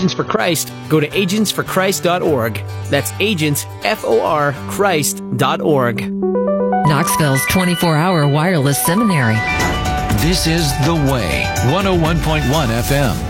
Agents for Christ, go to agentsforchrist.org. That's agents, F O R, Christ.org. Knoxville's 24 hour wireless seminary. This is The Way, 101.1 FM.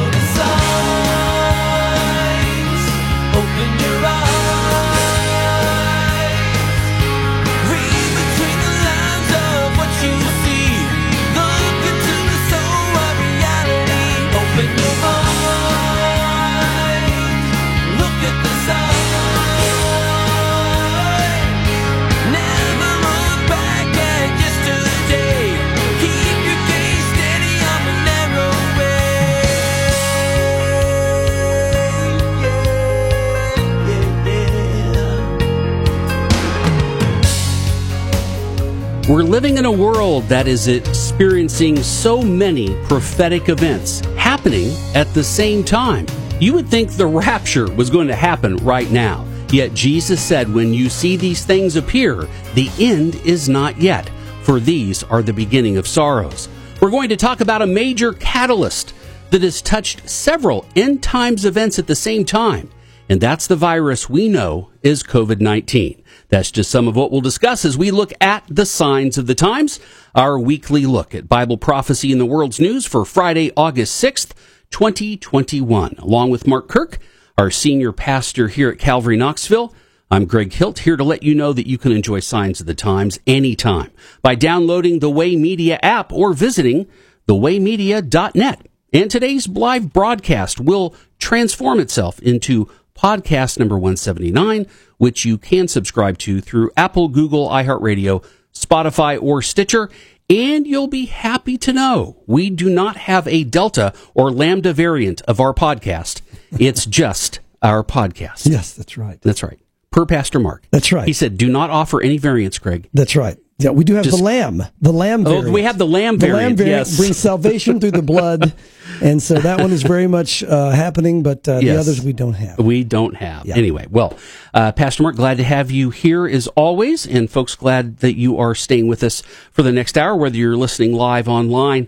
We're living in a world that is experiencing so many prophetic events happening at the same time. You would think the rapture was going to happen right now. Yet Jesus said, When you see these things appear, the end is not yet, for these are the beginning of sorrows. We're going to talk about a major catalyst that has touched several end times events at the same time, and that's the virus we know is COVID 19. That's just some of what we'll discuss as we look at the signs of the times, our weekly look at Bible prophecy in the world's news for Friday, August 6th, 2021. Along with Mark Kirk, our senior pastor here at Calvary Knoxville, I'm Greg Hilt here to let you know that you can enjoy Signs of the Times anytime by downloading the Way Media app or visiting thewaymedia.net. And today's live broadcast will transform itself into podcast number 179, which you can subscribe to through Apple, Google, iHeartRadio, Spotify, or Stitcher. And you'll be happy to know we do not have a Delta or Lambda variant of our podcast. It's just our podcast. Yes, that's right. That's right. Per Pastor Mark. That's right. He said, do not offer any variants, Greg. That's right. Yeah, we do have Just, oh, the lamb. The lamb variant. Oh, we have the lamb the lamb variant yes. brings salvation through the blood, and so that one is very much uh, happening. But uh, yes. the others we don't have. We don't have. Yeah. Anyway, well, uh, Pastor Mark, glad to have you here as always, and folks, glad that you are staying with us for the next hour, whether you're listening live online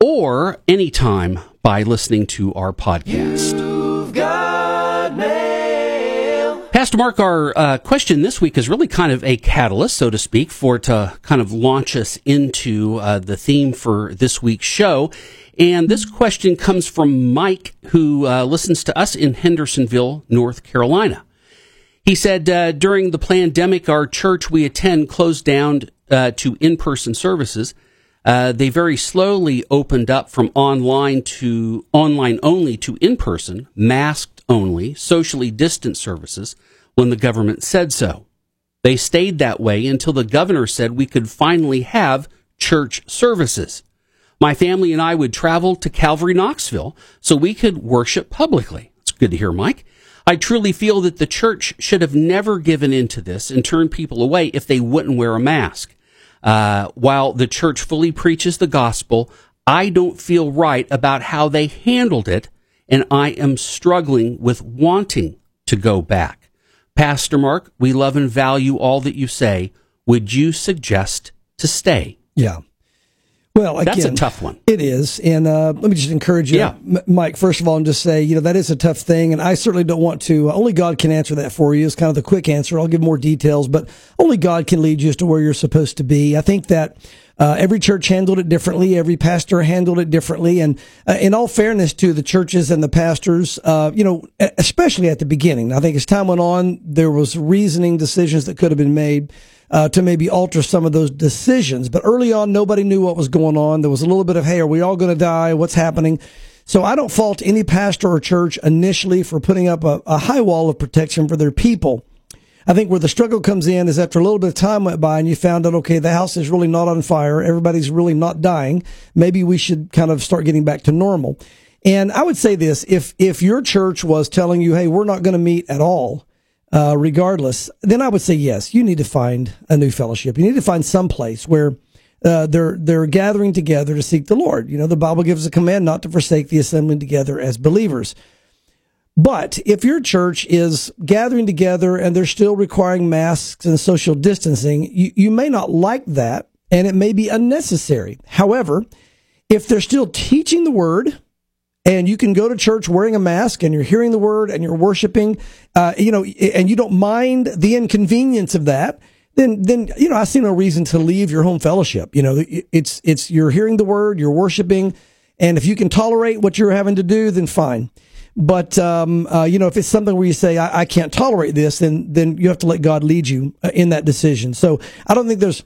or anytime by listening to our podcast. Pastor Mark, our uh, question this week is really kind of a catalyst, so to speak, for to kind of launch us into uh, the theme for this week's show. And this question comes from Mike, who uh, listens to us in Hendersonville, North Carolina. He said, uh, during the pandemic, our church we attend closed down uh, to in person services. Uh, they very slowly opened up from online to online only to in person, masked only, socially distant services when the government said so. They stayed that way until the governor said we could finally have church services. My family and I would travel to Calvary Knoxville so we could worship publicly. It's good to hear, Mike. I truly feel that the church should have never given in to this and turned people away if they wouldn't wear a mask. Uh, while the church fully preaches the gospel, I don't feel right about how they handled it and I am struggling with wanting to go back. Pastor Mark, we love and value all that you say. Would you suggest to stay? Yeah. Well, again, that's a tough one. It is, and uh, let me just encourage you, yeah. Mike. First of all, and just say, you know, that is a tough thing, and I certainly don't want to. Uh, only God can answer that for you. Is kind of the quick answer. I'll give more details, but only God can lead you as to where you're supposed to be. I think that uh, every church handled it differently. Every pastor handled it differently. And uh, in all fairness to the churches and the pastors, uh, you know, especially at the beginning, I think as time went on, there was reasoning decisions that could have been made. Uh, to maybe alter some of those decisions. But early on, nobody knew what was going on. There was a little bit of, hey, are we all going to die? What's happening? So I don't fault any pastor or church initially for putting up a, a high wall of protection for their people. I think where the struggle comes in is after a little bit of time went by and you found out, okay, the house is really not on fire. Everybody's really not dying. Maybe we should kind of start getting back to normal. And I would say this, if, if your church was telling you, hey, we're not going to meet at all, uh, regardless, then I would say yes, you need to find a new fellowship. You need to find some place where uh, they're they're gathering together to seek the Lord. You know, the Bible gives a command not to forsake the assembling together as believers. But if your church is gathering together and they're still requiring masks and social distancing, you, you may not like that and it may be unnecessary. However, if they're still teaching the word and you can go to church wearing a mask and you're hearing the word and you're worshiping, uh, you know, and you don't mind the inconvenience of that, then, then, you know, I see no reason to leave your home fellowship. You know, it's, it's, you're hearing the word, you're worshiping. And if you can tolerate what you're having to do, then fine. But um, uh, you know, if it's something where you say I, I, can't tolerate this, then then you have to let God lead you uh, in that decision. So I don't think there's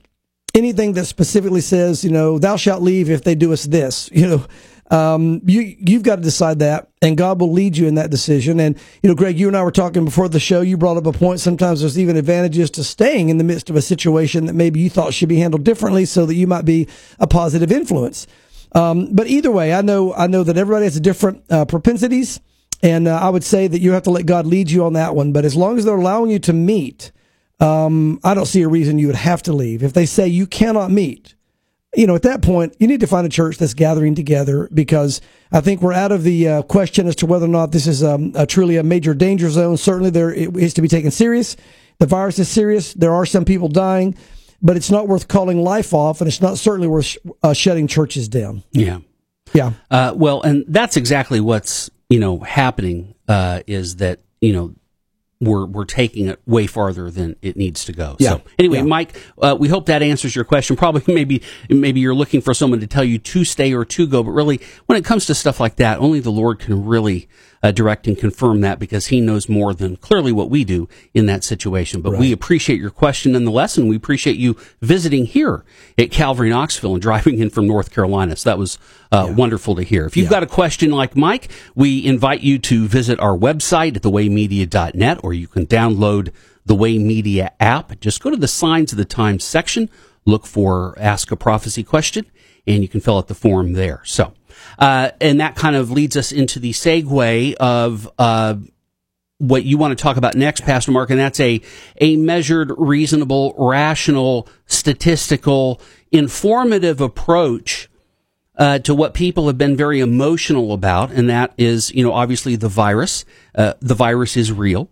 anything that specifically says you know thou shalt leave if they do us this. You know. Um, you you've got to decide that, and God will lead you in that decision. And you know, Greg, you and I were talking before the show. You brought up a point. Sometimes there's even advantages to staying in the midst of a situation that maybe you thought should be handled differently, so that you might be a positive influence. Um, but either way, I know I know that everybody has different uh, propensities. And uh, I would say that you have to let God lead you on that one. But as long as they're allowing you to meet, um, I don't see a reason you would have to leave. If they say you cannot meet, you know, at that point, you need to find a church that's gathering together because I think we're out of the uh, question as to whether or not this is um, a truly a major danger zone. Certainly, there it is to be taken serious. The virus is serious. There are some people dying, but it's not worth calling life off, and it's not certainly worth sh- uh, shutting churches down. Yeah. Yeah. Uh, well, and that's exactly what's you know happening uh, is that you know we're we're taking it way farther than it needs to go. Yeah. So anyway, yeah. Mike, uh, we hope that answers your question. Probably maybe maybe you're looking for someone to tell you to stay or to go, but really when it comes to stuff like that, only the Lord can really uh, direct and confirm that because He knows more than clearly what we do in that situation. But right. we appreciate your question nonetheless, and we appreciate you visiting here at Calvary Knoxville and driving in from North Carolina. So that was uh, yeah. wonderful to hear. If you've yeah. got a question like Mike, we invite you to visit our website at thewaymedia.net or you can download the Way Media app. Just go to the Signs of the Times section, look for Ask a Prophecy Question, and you can fill out the form there. So, uh, and that kind of leads us into the segue of uh, what you want to talk about next, Pastor Mark, and that's a a measured, reasonable, rational, statistical, informative approach. Uh, to what people have been very emotional about, and that is, you know, obviously the virus. Uh, the virus is real.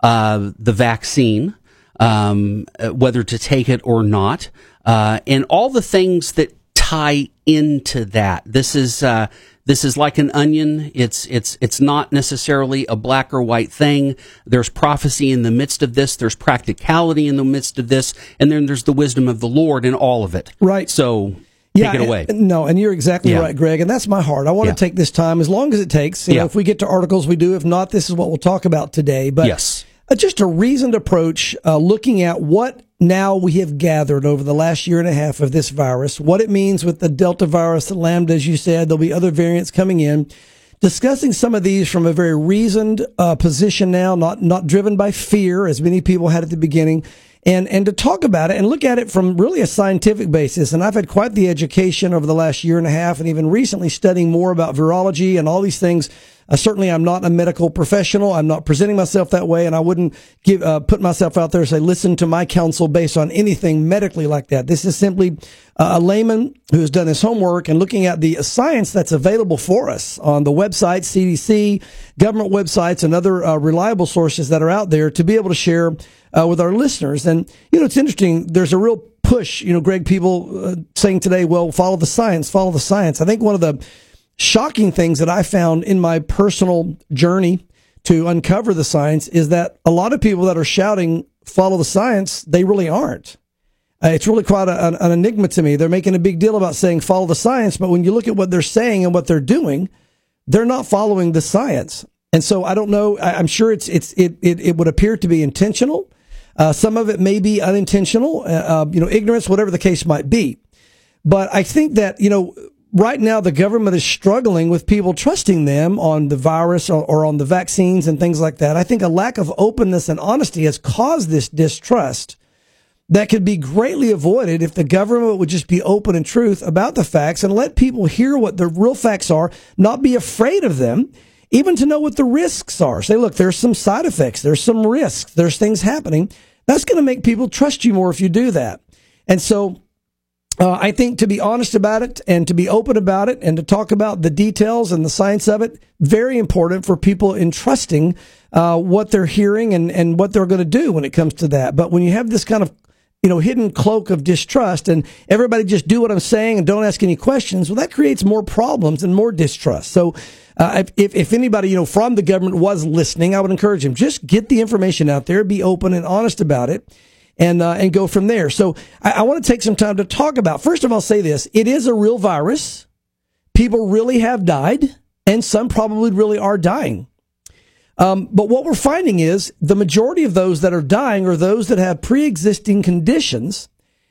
Uh, the vaccine, um, uh, whether to take it or not, uh, and all the things that tie into that. This is uh, this is like an onion. It's it's it's not necessarily a black or white thing. There's prophecy in the midst of this. There's practicality in the midst of this, and then there's the wisdom of the Lord in all of it. Right. So yeah, take it away. No, and you're exactly Yeah. right, Greg. And that's my heart. I want Yeah. to take this time as long as it takes. You know, if we get to articles, we do. If not, this is what we'll talk about today. But Yes. Uh, just a reasoned approach, uh, looking at what now we have gathered over the last year and a half of this virus, what it means with the Delta virus, the Lambda, as you said, there'll be other variants coming in. Discussing some of these from a very reasoned uh, position now, not not driven by fear, as many people had at the beginning, and and to talk about it and look at it from really a scientific basis. And I've had quite the education over the last year and a half, and even recently studying more about virology and all these things. Uh, certainly, I'm not a medical professional. I'm not presenting myself that way, and I wouldn't give uh, put myself out there and say, "Listen to my counsel based on anything medically like that." This is simply uh, a layman who has done his homework and looking at the science that's available for us on the website, CDC, government websites, and other uh, reliable sources that are out there to be able to share uh, with our listeners. And you know, it's interesting. There's a real push. You know, Greg, people uh, saying today, "Well, follow the science, follow the science." I think one of the shocking things that I found in my personal journey to uncover the science is that a lot of people that are shouting follow the science, they really aren't. Uh, it's really quite a, an, an enigma to me. They're making a big deal about saying follow the science, but when you look at what they're saying and what they're doing, they're not following the science. And so I don't know. I, I'm sure it's it's it it, it would appear to be intentional. Uh, some of it may be unintentional. Uh, uh, you know, ignorance, whatever the case might be. But I think that you know right now the government is struggling with people trusting them on the virus or, or, on the vaccines and things like that. I think a lack of openness and honesty has caused this distrust that could be greatly avoided if the government would just be open and truth about the facts and let people hear what the real facts are, not be afraid of them, even to know what the risks are. Say, look, there's some side effects, there's some risks, there's things happening. That's going to make people trust you more if you do that. And so uh, I think to be honest about it and to be open about it and to talk about the details and the science of it, very important for people entrusting uh, what they're hearing and, and what they're going to do when it comes to that. But when you have this kind of you know, hidden cloak of distrust and everybody just do what I'm saying and don't ask any questions. Well, that creates more problems and more distrust. So, uh, if, if anybody, you know, from the government was listening, I would encourage them, just get the information out there, be open and honest about it and, uh, and go from there. So I, I want to take some time to talk about, first of all, say this. It is a real virus. People really have died and some probably really are dying. Um, but what we're finding is the majority of those that are dying are those that have pre-existing conditions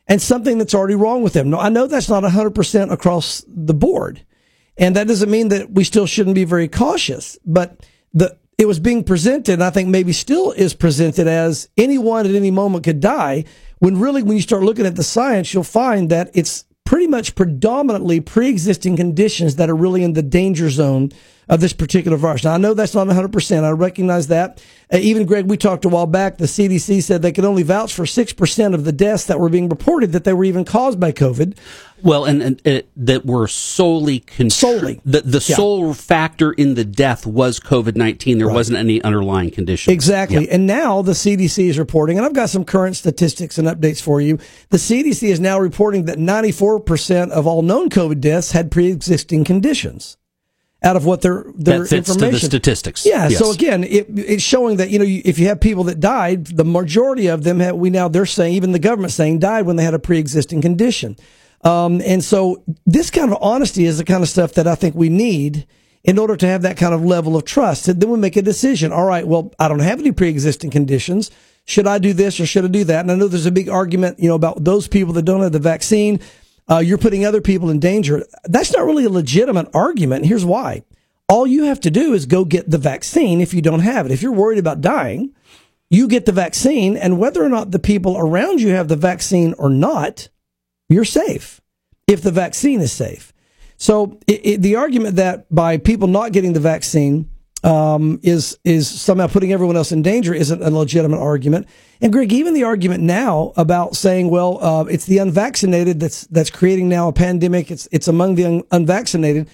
and something that's already wrong with them. Now, I know that's not 100% across the board. And that doesn't mean that we still shouldn't be very cautious, but the, it was being presented, and I think maybe still is presented as anyone at any moment could die. When really, when you start looking at the science, you'll find that it's pretty much predominantly pre-existing conditions that are really in the danger zone of this particular virus. Now, I know that's not 100%. I recognize that. Uh, even Greg, we talked a while back, the CDC said they could only vouch for 6% of the deaths that were being reported that they were even caused by COVID. Well, and, and it, that were solely contr- solely the the yeah. sole factor in the death was COVID nineteen. There right. wasn't any underlying condition. Exactly. Yeah. And now the CDC is reporting, and I've got some current statistics and updates for you. The CDC is now reporting that ninety four percent of all known COVID deaths had pre existing conditions out of what their their that fits information. To the statistics. Yeah. Yes. So again, it, it's showing that you know if you have people that died, the majority of them have, we now they're saying even the government saying died when they had a pre-existing condition. Um, and so this kind of honesty is the kind of stuff that I think we need in order to have that kind of level of trust. And then we make a decision. All right. Well, I don't have any pre-existing conditions. Should I do this or should I do that? And I know there's a big argument, you know, about those people that don't have the vaccine uh, you're putting other people in danger. That's not really a legitimate argument. Here's why. All you have to do is go get the vaccine if you don't have it. If you're worried about dying, you get the vaccine, and whether or not the people around you have the vaccine or not, you're safe if the vaccine is safe. So it, it, the argument that by people not getting the vaccine, um, is is somehow putting everyone else in danger isn't a legitimate argument. And Greg, even the argument now about saying, well, uh, it's the unvaccinated that's that's creating now a pandemic. It's it's among the un- unvaccinated.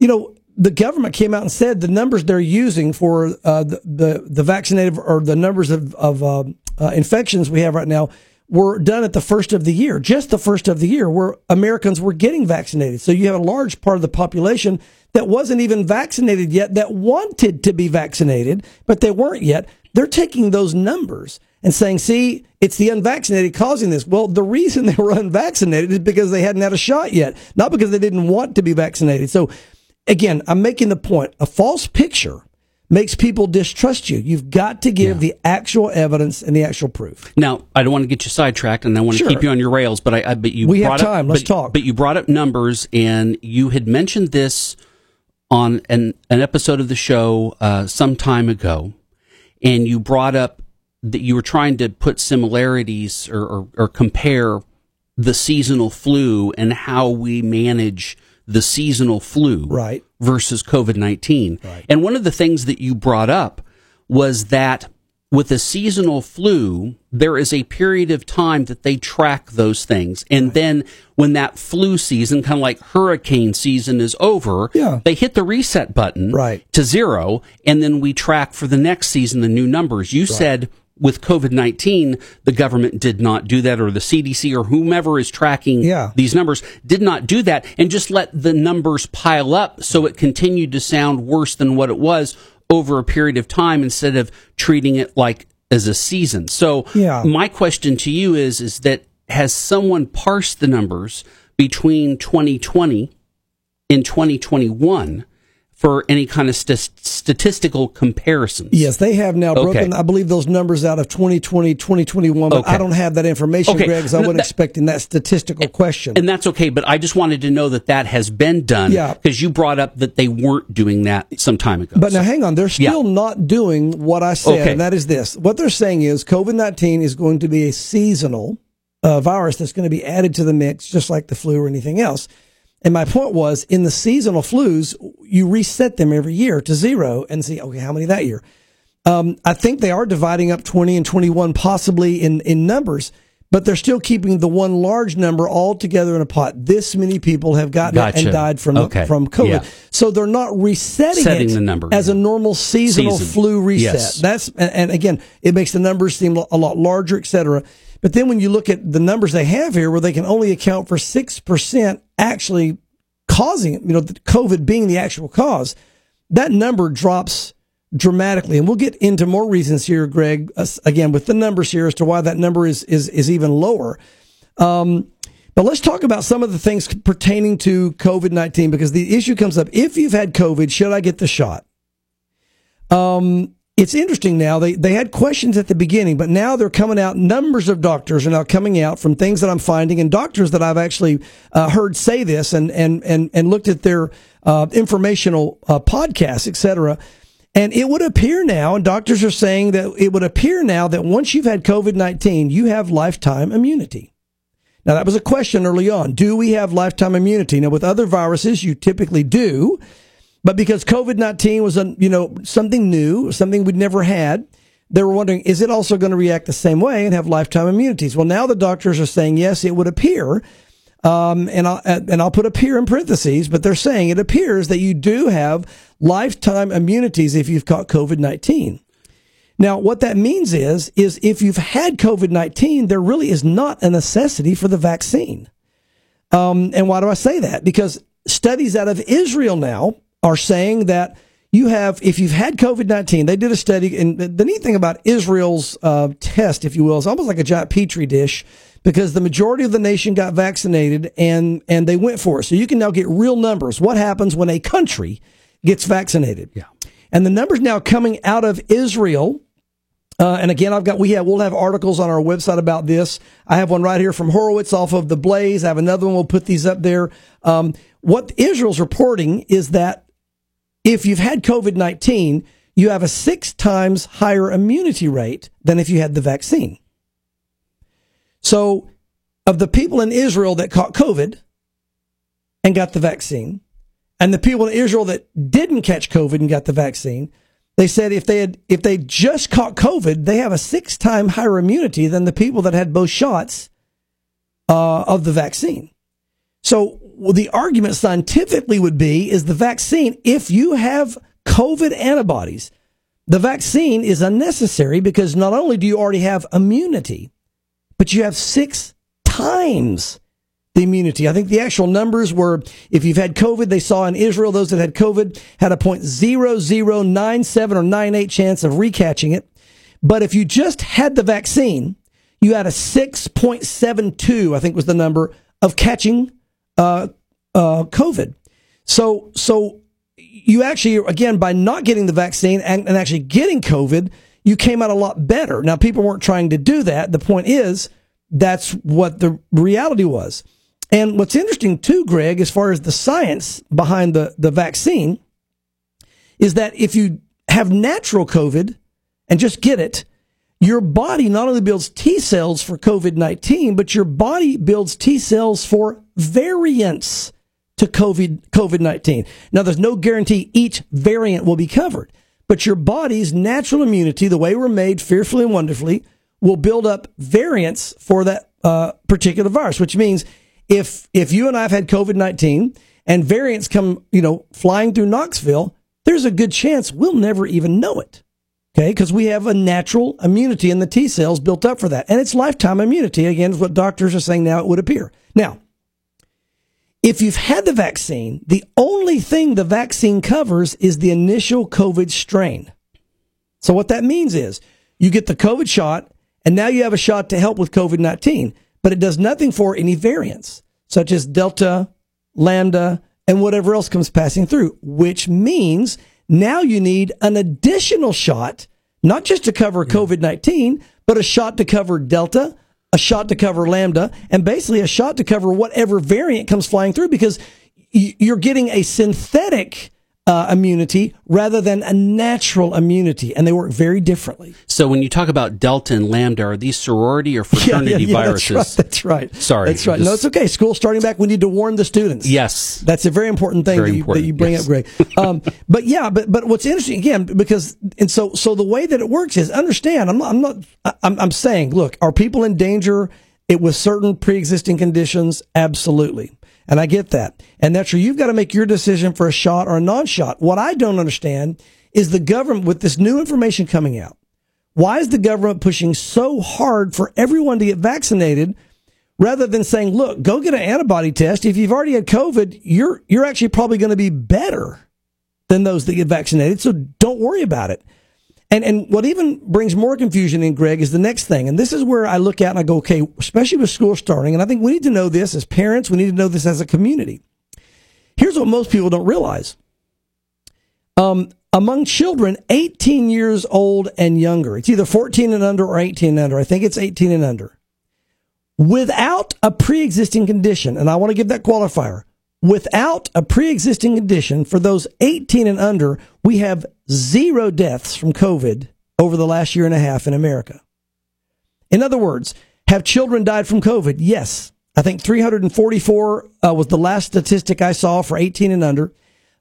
You know, the government came out and said the numbers they're using for uh, the, the, the vaccinated or the numbers of of uh, uh infections we have right now were done at the first of the year, just the first of the year, where Americans were getting vaccinated. So you have a large part of the population that wasn't even vaccinated yet that wanted to be vaccinated, but they weren't yet. They're taking those numbers and saying, see, it's the unvaccinated causing this. Well, the reason they were unvaccinated is because they hadn't had a shot yet, not because they didn't want to be vaccinated. So again, I'm making the point. A false picture makes people distrust you. You've got to give yeah. the actual evidence and the actual proof. Now, I don't want to get you sidetracked, and I want to keep you on your rails. But I, I but you we have time. Up, Let's but, talk. But you brought up numbers, and you had mentioned this on an, an episode of the show uh, some time ago, and you brought up that you were trying to put similarities or, or, or compare the seasonal flu and how we manage the seasonal flu right. versus COVID 19. Right. And one of the things that you brought up was that with a seasonal flu, there is a period of time that they track those things. And right. then when that flu season, kind of like hurricane season is over, yeah. they hit the reset button right. to zero. And then we track for the next season the new numbers. You right. said with COVID 19, the government did not do that, or the CDC or whomever is tracking yeah. these numbers did not do that and just let the numbers pile up so it continued to sound worse than what it was over a period of time instead of treating it like as a season. So yeah. my question to you is is that has someone parsed the numbers between 2020 and 2021 for any kind of st- statistical comparisons. Yes, they have now broken, okay. I believe, those numbers out of 2020, 2021, but okay. I don't have that information, okay. Greg, because I wasn't that, expecting that statistical question. And that's okay, but I just wanted to know that that has been done. Yeah. Because you brought up that they weren't doing that some time ago. But so. now hang on, they're still yeah. not doing what I said, and that is this. What they're saying is COVID 19 is going to be a seasonal uh, virus that's going to be added to the mix, just like the flu or anything else. And my point was in the seasonal flus, you reset them every year to zero and see, okay, how many that year? Um, I think they are dividing up 20 and 21 possibly in, in numbers, but they're still keeping the one large number all together in a pot. This many people have gotten it and died from Okay. from COVID. Yeah. So they're not resetting Setting it the number, as a normal seasonal Season. flu reset. Yes. That's and, and again, it makes the numbers seem a lot larger, et cetera. But then when you look at the numbers they have here, where they can only account for six percent actually causing, you know, COVID being the actual cause, that number drops dramatically. And we'll get into more reasons here, Greg, again with the numbers here as to why that number is is is even lower. Um, but let's talk about some of the things pertaining to COVID 19 because the issue comes up. If you've had COVID, should I get the shot? Um, it's interesting now. They, they had questions at the beginning, but now they're coming out. Numbers of doctors are now coming out from things that I'm finding and doctors that I've actually uh, heard say this and, and, and, and looked at their uh, informational uh, podcasts, et cetera. And it would appear now, and doctors are saying that it would appear now that once you've had COVID 19, you have lifetime immunity. Now, that was a question early on. Do we have lifetime immunity? Now, with other viruses, you typically do. But because COVID 19 was, a, you know, something new, something we'd never had, they were wondering, is it also going to react the same way and have lifetime immunities? Well, now the doctors are saying, yes, it would appear. Um, and I'll, and I'll put appear in parentheses, but they're saying it appears that you do have lifetime immunities if you've caught COVID 19. Now, what that means is, is if you've had COVID 19, there really is not a necessity for the vaccine. Um, and why do I say that? Because studies out of Israel now are saying that you have, if you've had COVID 19, they did a study, and the neat thing about Israel's uh, test, if you will, is almost like a giant petri dish because the majority of the nation got vaccinated and, and they went for it. So you can now get real numbers. What happens when a country gets vaccinated? Yeah. And the numbers now coming out of Israel. Uh, and again, I've got we have we'll have articles on our website about this. I have one right here from Horowitz off of the Blaze. I have another one. We'll put these up there. Um, what Israel's reporting is that if you've had COVID nineteen, you have a six times higher immunity rate than if you had the vaccine. So, of the people in Israel that caught COVID and got the vaccine, and the people in Israel that didn't catch COVID and got the vaccine, they said if they had if they just caught COVID, they have a six time higher immunity than the people that had both shots uh, of the vaccine. So well, the argument scientifically would be is the vaccine if you have COVID antibodies, the vaccine is unnecessary because not only do you already have immunity, but you have six times the immunity. I think the actual numbers were if you've had COVID, they saw in Israel, those that had COVID had a 0.0097 or 98 chance of recatching it. But if you just had the vaccine, you had a 6.72, I think was the number of catching uh, uh, COVID. So, so you actually, again, by not getting the vaccine and, and actually getting COVID, you came out a lot better. Now, people weren't trying to do that. The point is, that's what the reality was. And what's interesting too, Greg, as far as the science behind the, the vaccine, is that if you have natural COVID and just get it, your body not only builds T cells for COVID 19, but your body builds T cells for variants to COVID COVID 19. Now, there's no guarantee each variant will be covered, but your body's natural immunity, the way we're made fearfully and wonderfully, will build up variants for that uh, particular virus, which means if if you and I have had COVID nineteen and variants come, you know, flying through Knoxville, there's a good chance we'll never even know it. Okay, because we have a natural immunity in the T cells built up for that, and it's lifetime immunity. Again, is what doctors are saying now. It would appear now. If you've had the vaccine, the only thing the vaccine covers is the initial COVID strain. So what that means is you get the COVID shot, and now you have a shot to help with COVID 19, but it does nothing for any variants, such as Delta, Lambda, and whatever else comes passing through, which means now you need an additional shot, not just to cover hmm. COVID 19, but a shot to cover Delta, a shot to cover Lambda, and basically a shot to cover whatever variant comes flying through because you're getting a synthetic uh, immunity rather than a natural immunity, and they work very differently. So when you talk about Delta and Lambda, are these sorority or fraternity viruses? That's right. That's right. Sorry, That's right. just- No, it's okay. School starting back. We need to warn the students. Yes. That's a very important thing Very that, you, important, that you bring yes. up, Greg. Um, but yeah, but but what's interesting again because and so so the way that it works is understand. I'm not. I'm not. I'm, I'm saying, look, are people in danger? It with certain pre-existing conditions, absolutely. And I get that. And that's true. You've got to make your decision for a shot or a non-shot. What I don't understand is the government with this new information coming out. Why is the government pushing so hard for everyone to get vaccinated rather than saying, look, go get an antibody test. If you've already had COVID, you're, you're actually probably going to be better than those that get vaccinated. So don't worry about it. And, and what even brings more confusion in, Greg, is the next thing. And this is where I look at and I go, okay, especially with school starting. And I think we need to know this as parents. We need to know this as a community. Here's what most people don't realize. Um, among children 18 years old and younger, it's either 14 and under or 18 and under. I think it's 18 and under. Without a pre-existing condition, and I want to give that qualifier, without a pre-existing condition for those 18 and under, we have zero deaths from COVID over the last year and a half in America. In other words, have children died from COVID? Yes. I think 344 uh, was the last statistic I saw for 18 and under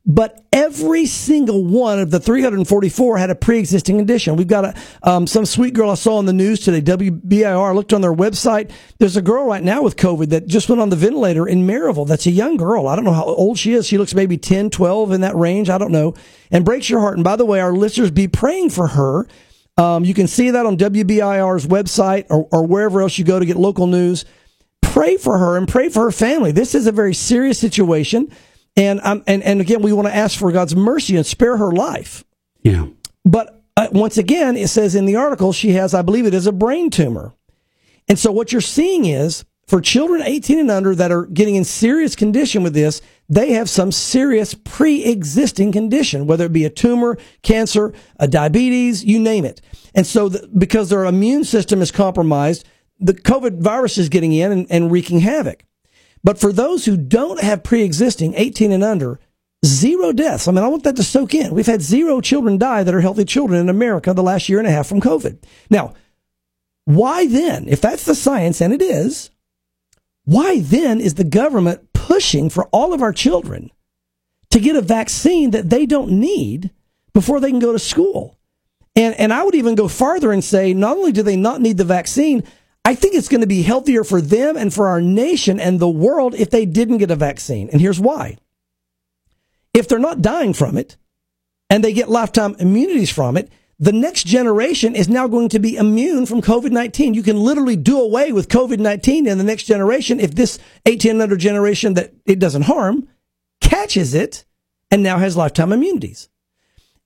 but every single one of the 344 had a pre-existing condition. We've got a um, some sweet girl I saw on the news today. WBIR looked on their website. There's a girl right now with COVID that just went on the ventilator in Maryville. That's a young girl. I don't know how old she is. She looks maybe 10, 12 in that range. I don't know. And breaks your heart. And by the way, our listeners be praying for her. Um, you can see that on WBIR's website or, or wherever else you go to get local news. Pray for her and pray for her family. This is a very serious situation. And um, and and again, we want to ask for God's mercy and spare her life. Yeah. But uh, once again, it says in the article she has, I believe it is a brain tumor. And so what you're seeing is for children 18 and under that are getting in serious condition with this, they have some serious pre-existing condition, whether it be a tumor, cancer, a diabetes, you name it. And so the, because their immune system is compromised, the COVID virus is getting in and, and wreaking havoc. But for those who don't have pre-existing 18 and under, zero deaths. I mean, I want that to soak in. We've had zero children die that are healthy children in America the last year and a half from COVID. Now, why then, if that's the science, and it is, why then is the government pushing for all of our children to get a vaccine that they don't need before they can go to school? And, and I would even go farther and say, not only do they not need the vaccine, I think it's going to be healthier for them and for our nation and the world if they didn't get a vaccine. And here's why. If they're not dying from it and they get lifetime immunities from it, the next generation is now going to be immune from COVID 19. You can literally do away with COVID 19 in the next generation if this 18 under generation that it doesn't harm catches it and now has lifetime immunities.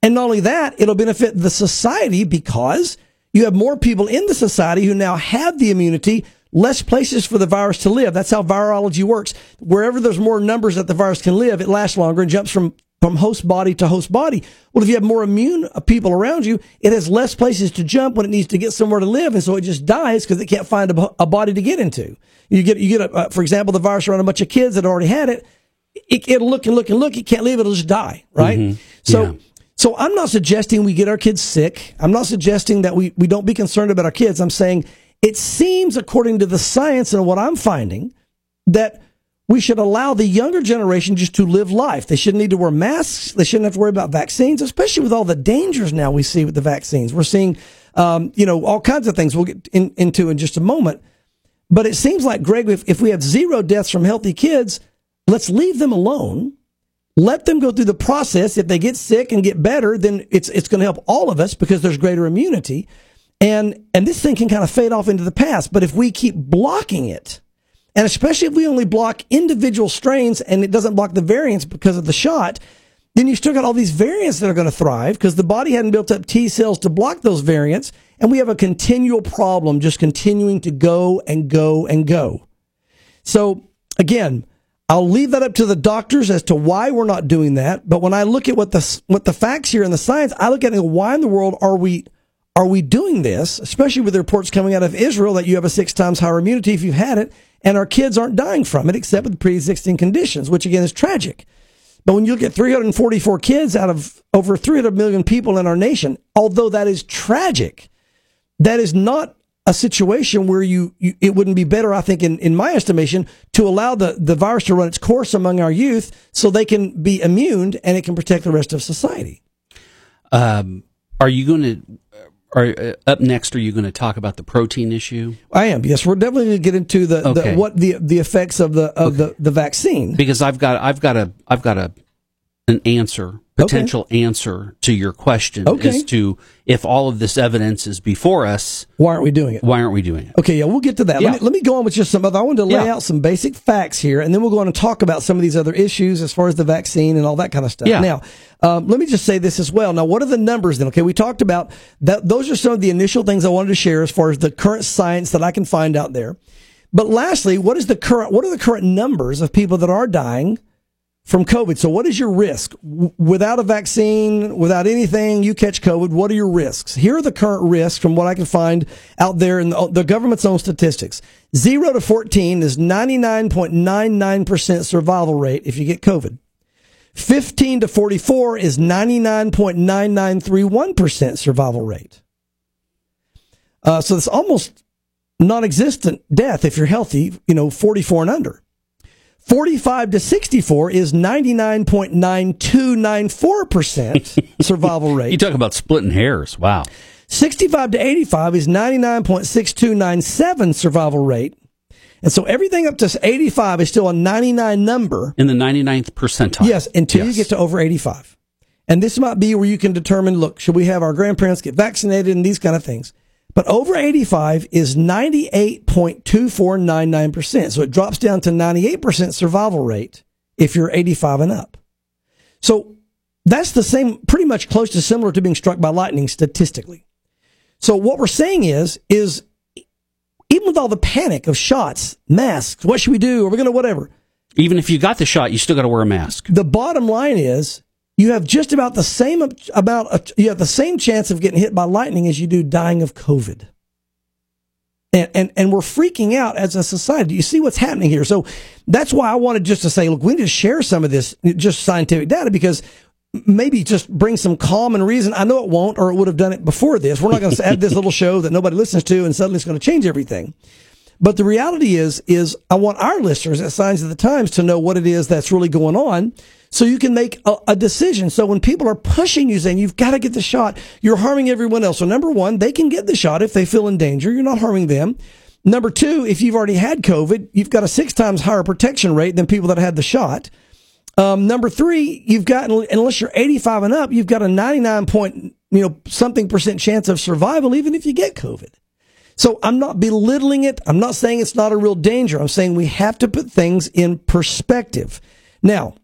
And not only that, it'll benefit the society because you have more people in the society who now have the immunity, less places for the virus to live. That's how virology works. Wherever there's more numbers that the virus can live, it lasts longer and jumps from from host body to host body. Well, if you have more immune people around you, it has less places to jump when it needs to get somewhere to live, and so it just dies because it can't find a, a, body to get into. You get you get a, uh, for example, the virus around a bunch of kids that already had it. it will look and look and look. It can't leave. It'll just die. Right. Mm-hmm. So. Yeah. So I'm not suggesting we get our kids sick. I'm not suggesting that we, we don't be concerned about our kids. I'm saying it seems, according to the science and what I'm finding, that we should allow the younger generation just to live life. They shouldn't need to wear masks. They shouldn't have to worry about vaccines, especially with all the dangers now we see with the vaccines. We're seeing, um, you know, all kinds of things we'll get in, into in just a moment. But it seems like, Greg, if, if we have zero deaths from healthy kids, let's leave them alone let them go through the process. If they get sick and get better, then it's it's going to help all of us because there's greater immunity. And and this thing can kind of fade off into the past. But if we keep blocking it, and especially if we only block individual strains and it doesn't block the variants because of the shot, then you've still got all these variants that are going to thrive because the body hadn't built up T cells to block those variants. And we have a continual problem just continuing to go and go and go. So again, I'll leave that up to the doctors as to why we're not doing that. But when I look at what the what the facts here and the science, I look at it, why in the world are we are we doing this? Especially with the reports coming out of Israel that you have a six times higher immunity if you've had it, and our kids aren't dying from it except with pre-existing conditions, which again is tragic. But when you look at 344 kids out of over 300 million people in our nation, although that is tragic, that is not a situation where you, you, it wouldn't be better, I think, in, in my estimation, to allow the, the virus to run its course among our youth so they can be immune and it can protect the rest of society. Um, are you going to are uh, up next? Are you going to talk about the protein issue? I am. Yes, we're definitely going to get into the, Okay. the what the the effects of the of the, the vaccine. Because I've got I've got a I've got a an answer potential answer to your question Okay. as to if all of this evidence is before us, Why aren't we doing it? why aren't we doing it? Okay, yeah, we'll get to that. Yeah. Let, me, let me go on with just some other. I wanted to lay Yeah. out some basic facts here, and then we'll go on and talk about some of these other issues as far as the vaccine and all that kind of stuff. Yeah. Now, um, let me just say this as well. Now, what are the numbers then? Okay, we talked about that. Those are some of the initial things I wanted to share as far as the current science that I can find out there. But lastly, what is the current? What are the current numbers of people that are dying from COVID. So what is your risk? W- Without a vaccine, without anything, you catch COVID, what are your risks? Here are the current risks from what I can find out there in the, the government's own statistics. Zero to 14 is 99.99% survival rate if you get COVID. 15 to 44 is 99.9931% survival rate. Uh, so it's almost non-existent death if you're healthy, you know, 44 and under. 45 to 64 is 99.9294% survival rate. You talk about splitting hairs. Wow. 65 to 85 is 99.6297 survival rate. And so everything up to 85 is still a 99 number. In the 99th percentile. Yes, until you get to over 85. And this might be where you can determine, look, should we have our grandparents get vaccinated and these kind of things. But over 85 is 98.2499%. So it drops down to 98% survival rate if you're 85 and up. So that's the same, pretty much close to similar to being struck by lightning statistically. So what we're saying is, is even with all the panic of shots, masks, what should we do? Are we going to whatever? Even if you got the shot, you still got to wear a mask. The bottom line is you have just about the same about you have the same chance of getting hit by lightning as you do dying of COVID. And, and and we're freaking out as a society. You see what's happening here. So that's why I wanted just to say, look, we need to share some of this just scientific data because maybe just bring some calm and reason. I know it won't, or it would have done it before this. We're not going to add this little show that nobody listens to, and suddenly it's going to change everything. But the reality is, is I want our listeners at Signs of the Times to know what it is that's really going on so you can make a, a decision. So when people are pushing you saying you've got to get the shot, you're harming everyone else. So number one, they can get the shot if they feel in danger. You're not harming them. Number two, if you've already had COVID, you've got a six times higher protection rate than people that had the shot. Um, number three, you've got unless you're 85 and up, you've got a 99 point, you know, something percent chance of survival, even if you get COVID. So I'm not belittling it. I'm not saying it's not a real danger. I'm saying we have to put things in perspective. Now,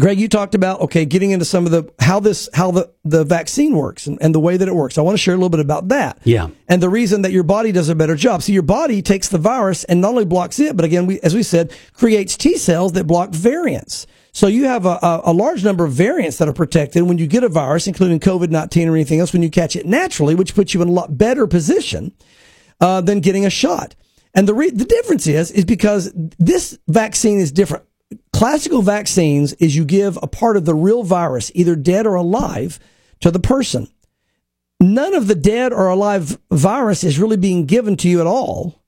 Greg, you talked about okay, getting into some of the how this how the the vaccine works and, and the way that it works. I want to share a little bit about that. Yeah. And the reason that your body does a better job. So your body takes the virus and not only blocks it, but again, we, as we said, creates T cells that block variants. So you have a, a, a large number of variants that are protected when you get a virus, including COVID nineteen or anything else. When you catch it naturally, which puts you in a lot better position uh, than getting a shot. And the re- the difference is is because this vaccine is different. Classical vaccines is you give a part of the real virus, either dead or alive, to the person. None of the dead or alive virus is really being given to you at all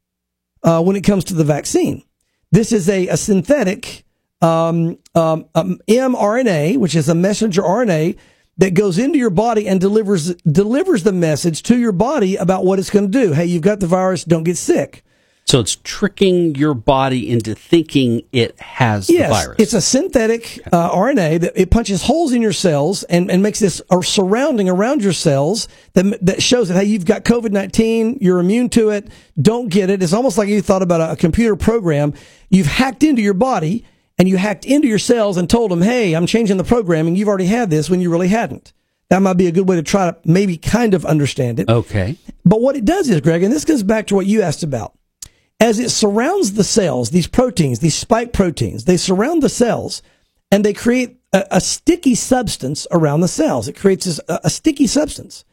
uh, when it comes to the vaccine. This is a, a synthetic um, um, um, mRNA, which is a messenger RNA that goes into your body and delivers delivers the message to your body about what it's going to do. Hey, you've got the virus, don't get sick. So it's tricking your body into thinking it has Yes, the virus. it's a synthetic uh, RNA that it punches holes in your cells and, and makes this a surrounding around your cells that that shows that hey, you've got COVID nineteen, you're immune to it. Don't get it. It's almost like you thought about a, a computer program. You've hacked into your body and you hacked into your cells and told them, hey, I'm changing the programming. You've already had this when you really hadn't. That might be a good way to try to maybe kind of understand it. okay. But what it does is, Greg, and this goes back to what you asked about. As it surrounds the cells, these proteins, these spike proteins, they surround the cells and they create a, a sticky substance around the cells. It creates this, a, a sticky substance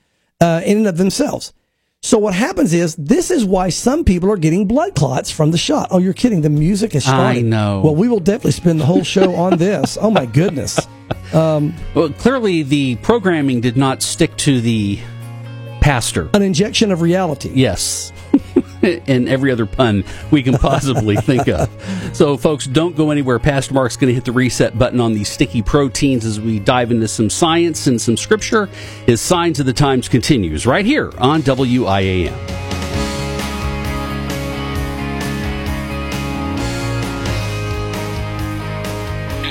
uh, in and of themselves. So what happens is this is why some people are getting blood clots from the shot. Oh, you're kidding. The music is starting. I know. Well, we will definitely spend the whole show on this. Oh my goodness. Well, clearly the programming did not stick to the pastor. An injection of reality. Yes. and every other pun we can possibly think of. So, folks, don't go anywhere. Pastor Mark's going to hit the reset button on these sticky proteins as we dive into some science and some scripture. His Signs of the Times continues right here on WIAM.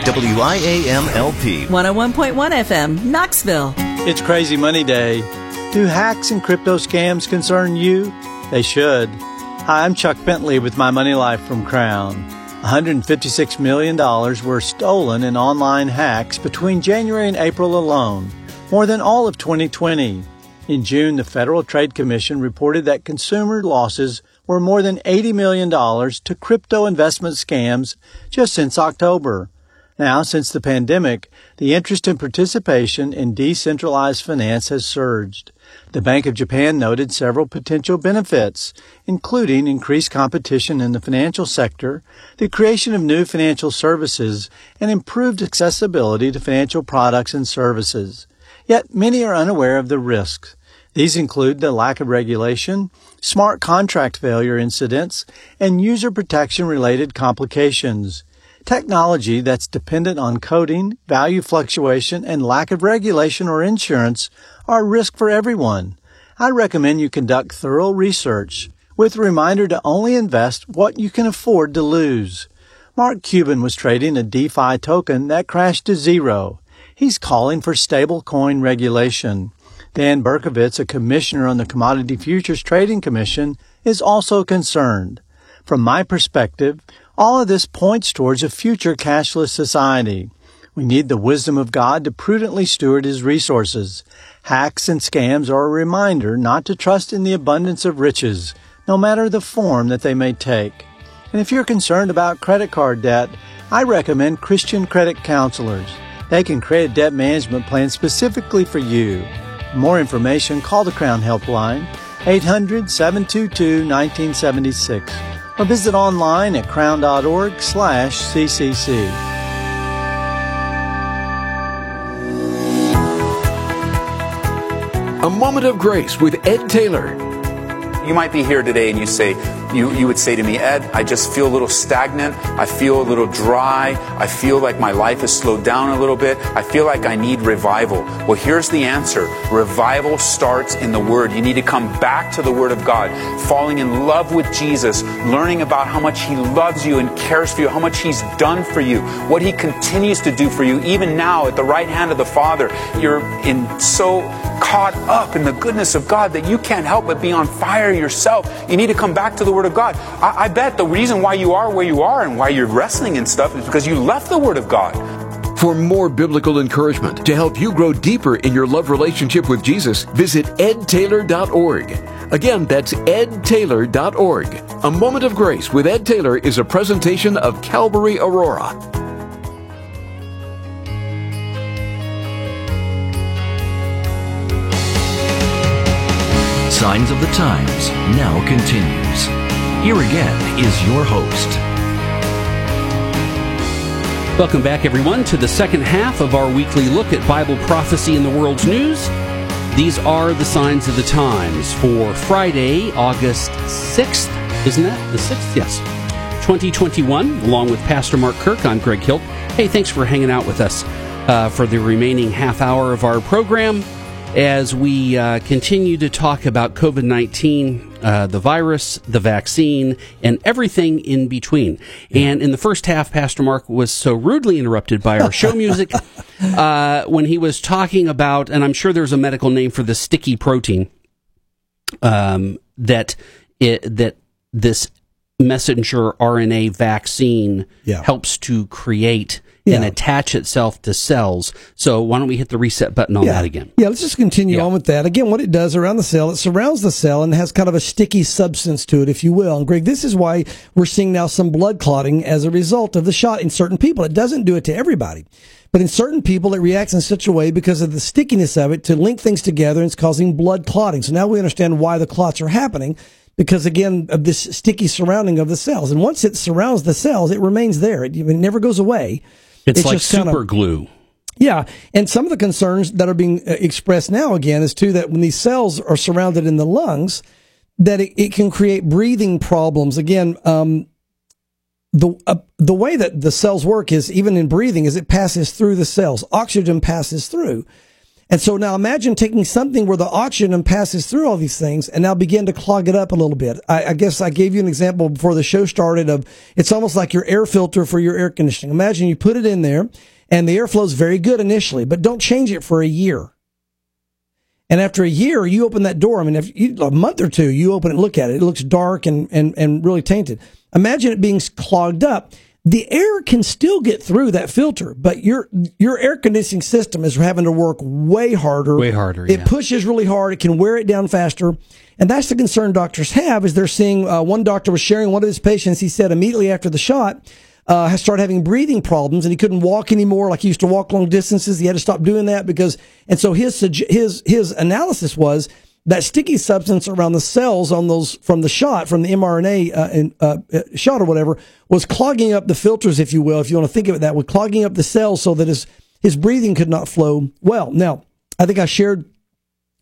WIAMLP 101.1 FM, Knoxville. It's Crazy Money Day. Do hacks and crypto scams concern you? They should. Hi, I'm Chuck Bentley with My Money Life from Crown. $156 million were stolen in online hacks between January and April alone, more than all of 2020. In June, the Federal Trade Commission reported that consumer losses were more than $80 million to crypto investment scams just since October. Now, since the pandemic, the interest and participation in decentralized finance has surged. The Bank of Japan noted several potential benefits, including increased competition in the financial sector, the creation of new financial services, and improved accessibility to financial products and services. Yet many are unaware of the risks. These include the lack of regulation, smart contract failure incidents, and user protection related complications. Technology that's dependent on coding, value fluctuation, and lack of regulation or insurance are a risk for everyone. I recommend you conduct thorough research with a reminder to only invest what you can afford to lose. Mark Cuban was trading a DeFi token that crashed to zero. He's calling for stablecoin regulation. Dan Berkovitz, a commissioner on the Commodity Futures Trading Commission, is also concerned. From my perspective, all of this points towards a future cashless society. We need the wisdom of God to prudently steward His resources. Hacks and scams are a reminder not to trust in the abundance of riches, no matter the form that they may take. And if you're concerned about credit card debt, I recommend Christian credit counselors. They can create a debt management plan specifically for you. For more information, call the Crown Helpline, 800 722 1976 or visit online at crown.org slash ccc. A Moment of Grace with Ed Taylor. You might be here today and you say, you, you would say to me, Ed, I just feel a little stagnant. I feel a little dry. I feel like my life has slowed down a little bit. I feel like I need revival. Well, here's the answer revival starts in the Word. You need to come back to the Word of God, falling in love with Jesus, learning about how much He loves you and cares for you, how much He's done for you, what He continues to do for you, even now at the right hand of the Father. You're in so caught up in the goodness of God that you can't help but be on fire yourself. You need to come back to the Word of God. I, I bet the reason why you are where you are and why you're wrestling and stuff is because you left the Word of God. For more biblical encouragement to help you grow deeper in your love relationship with Jesus, visit edtaylor.org. Again, that's edtaylor.org. A Moment of Grace with Ed Taylor is a presentation of Calvary Aurora. Signs of the Times now continues. Here again is your host. Welcome back, everyone, to the second half of our weekly look at Bible prophecy in the world's news. These are the signs of the times for Friday, August 6th. Isn't that the 6th? Yes. 2021, along with Pastor Mark Kirk. I'm Greg Hilt. Hey, thanks for hanging out with us uh, for the remaining half hour of our program as we uh, continue to talk about COVID 19, uh, the virus, the vaccine, and everything in between. Yeah. And in the first half, Pastor Mark was so rudely interrupted by our show music uh, when he was talking about, and I'm sure there's a medical name for the sticky protein um, that it, that this messenger RNA vaccine yeah. helps to create yeah. and attach itself to cells. So why don't we hit the reset button on yeah. that again? Yeah, let's just continue yeah. on with that. Again, what it does around the cell, it surrounds the cell and has kind of a sticky substance to it, if you will. And Greg, this is why we're seeing now some blood clotting as a result of the shot in certain people. It doesn't do it to everybody. But in certain people, it reacts in such a way because of the stickiness of it to link things together and it's causing blood clotting. So now we understand why the clots are happening because again of this sticky surrounding of the cells. And once it surrounds the cells, it remains there. It, it never goes away. It's, it's like super kind of, glue. Yeah, and some of the concerns that are being uh, expressed now again is too that when these cells are surrounded in the lungs, that it, it can create breathing problems. Again, um, the uh, the way that the cells work is even in breathing is it passes through the cells. Oxygen passes through. And so now imagine taking something where the oxygen passes through all these things and now begin to clog it up a little bit. I, I, guess I gave you an example before the show started of it's almost like your air filter for your air conditioning. Imagine you put it in there and the airflow is very good initially, but don't change it for a year. And after a year, you open that door. I mean, if you, a month or two, you open it, look at it. It looks dark and, and, and really tainted. Imagine it being clogged up the air can still get through that filter, but your your air conditioning system is having to work way harder. Way harder. It yeah. pushes really hard. It can wear it down faster, and that's the concern doctors have. Is they're seeing uh, one doctor was sharing one of his patients. He said immediately after the shot. Uh, started having breathing problems and he couldn't walk anymore like he used to walk long distances. He had to stop doing that because, and so his, his, his analysis was that sticky substance around the cells on those from the shot, from the mRNA uh, in, uh, uh, shot or whatever, was clogging up the filters, if you will, if you want to think of it that way, clogging up the cells so that his his breathing could not flow well. Now, I think I shared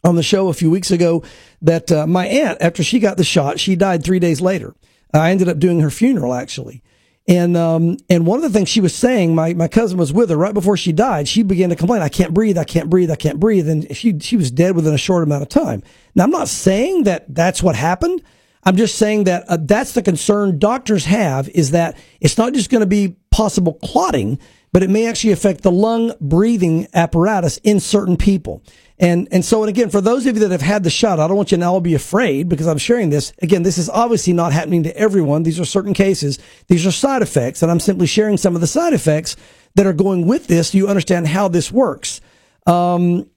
on the show a few weeks ago that uh, my aunt, after she got the shot, she died three days later. I ended up doing her funeral actually. And um, and one of the things she was saying, my, my cousin was with her right before she died. She began to complain, "I can't breathe, I can't breathe, I can't breathe," and she she was dead within a short amount of time. Now, I'm not saying that that's what happened. I'm just saying that uh, that's the concern doctors have is that it's not just going to be possible clotting, but it may actually affect the lung breathing apparatus in certain people. And, and so, and again, for those of you that have had the shot, I don't want you to now be afraid because I'm sharing this. Again, this is obviously not happening to everyone. These are certain cases. These are side effects. And I'm simply sharing some of the side effects that are going with this. So you understand how this works. Um,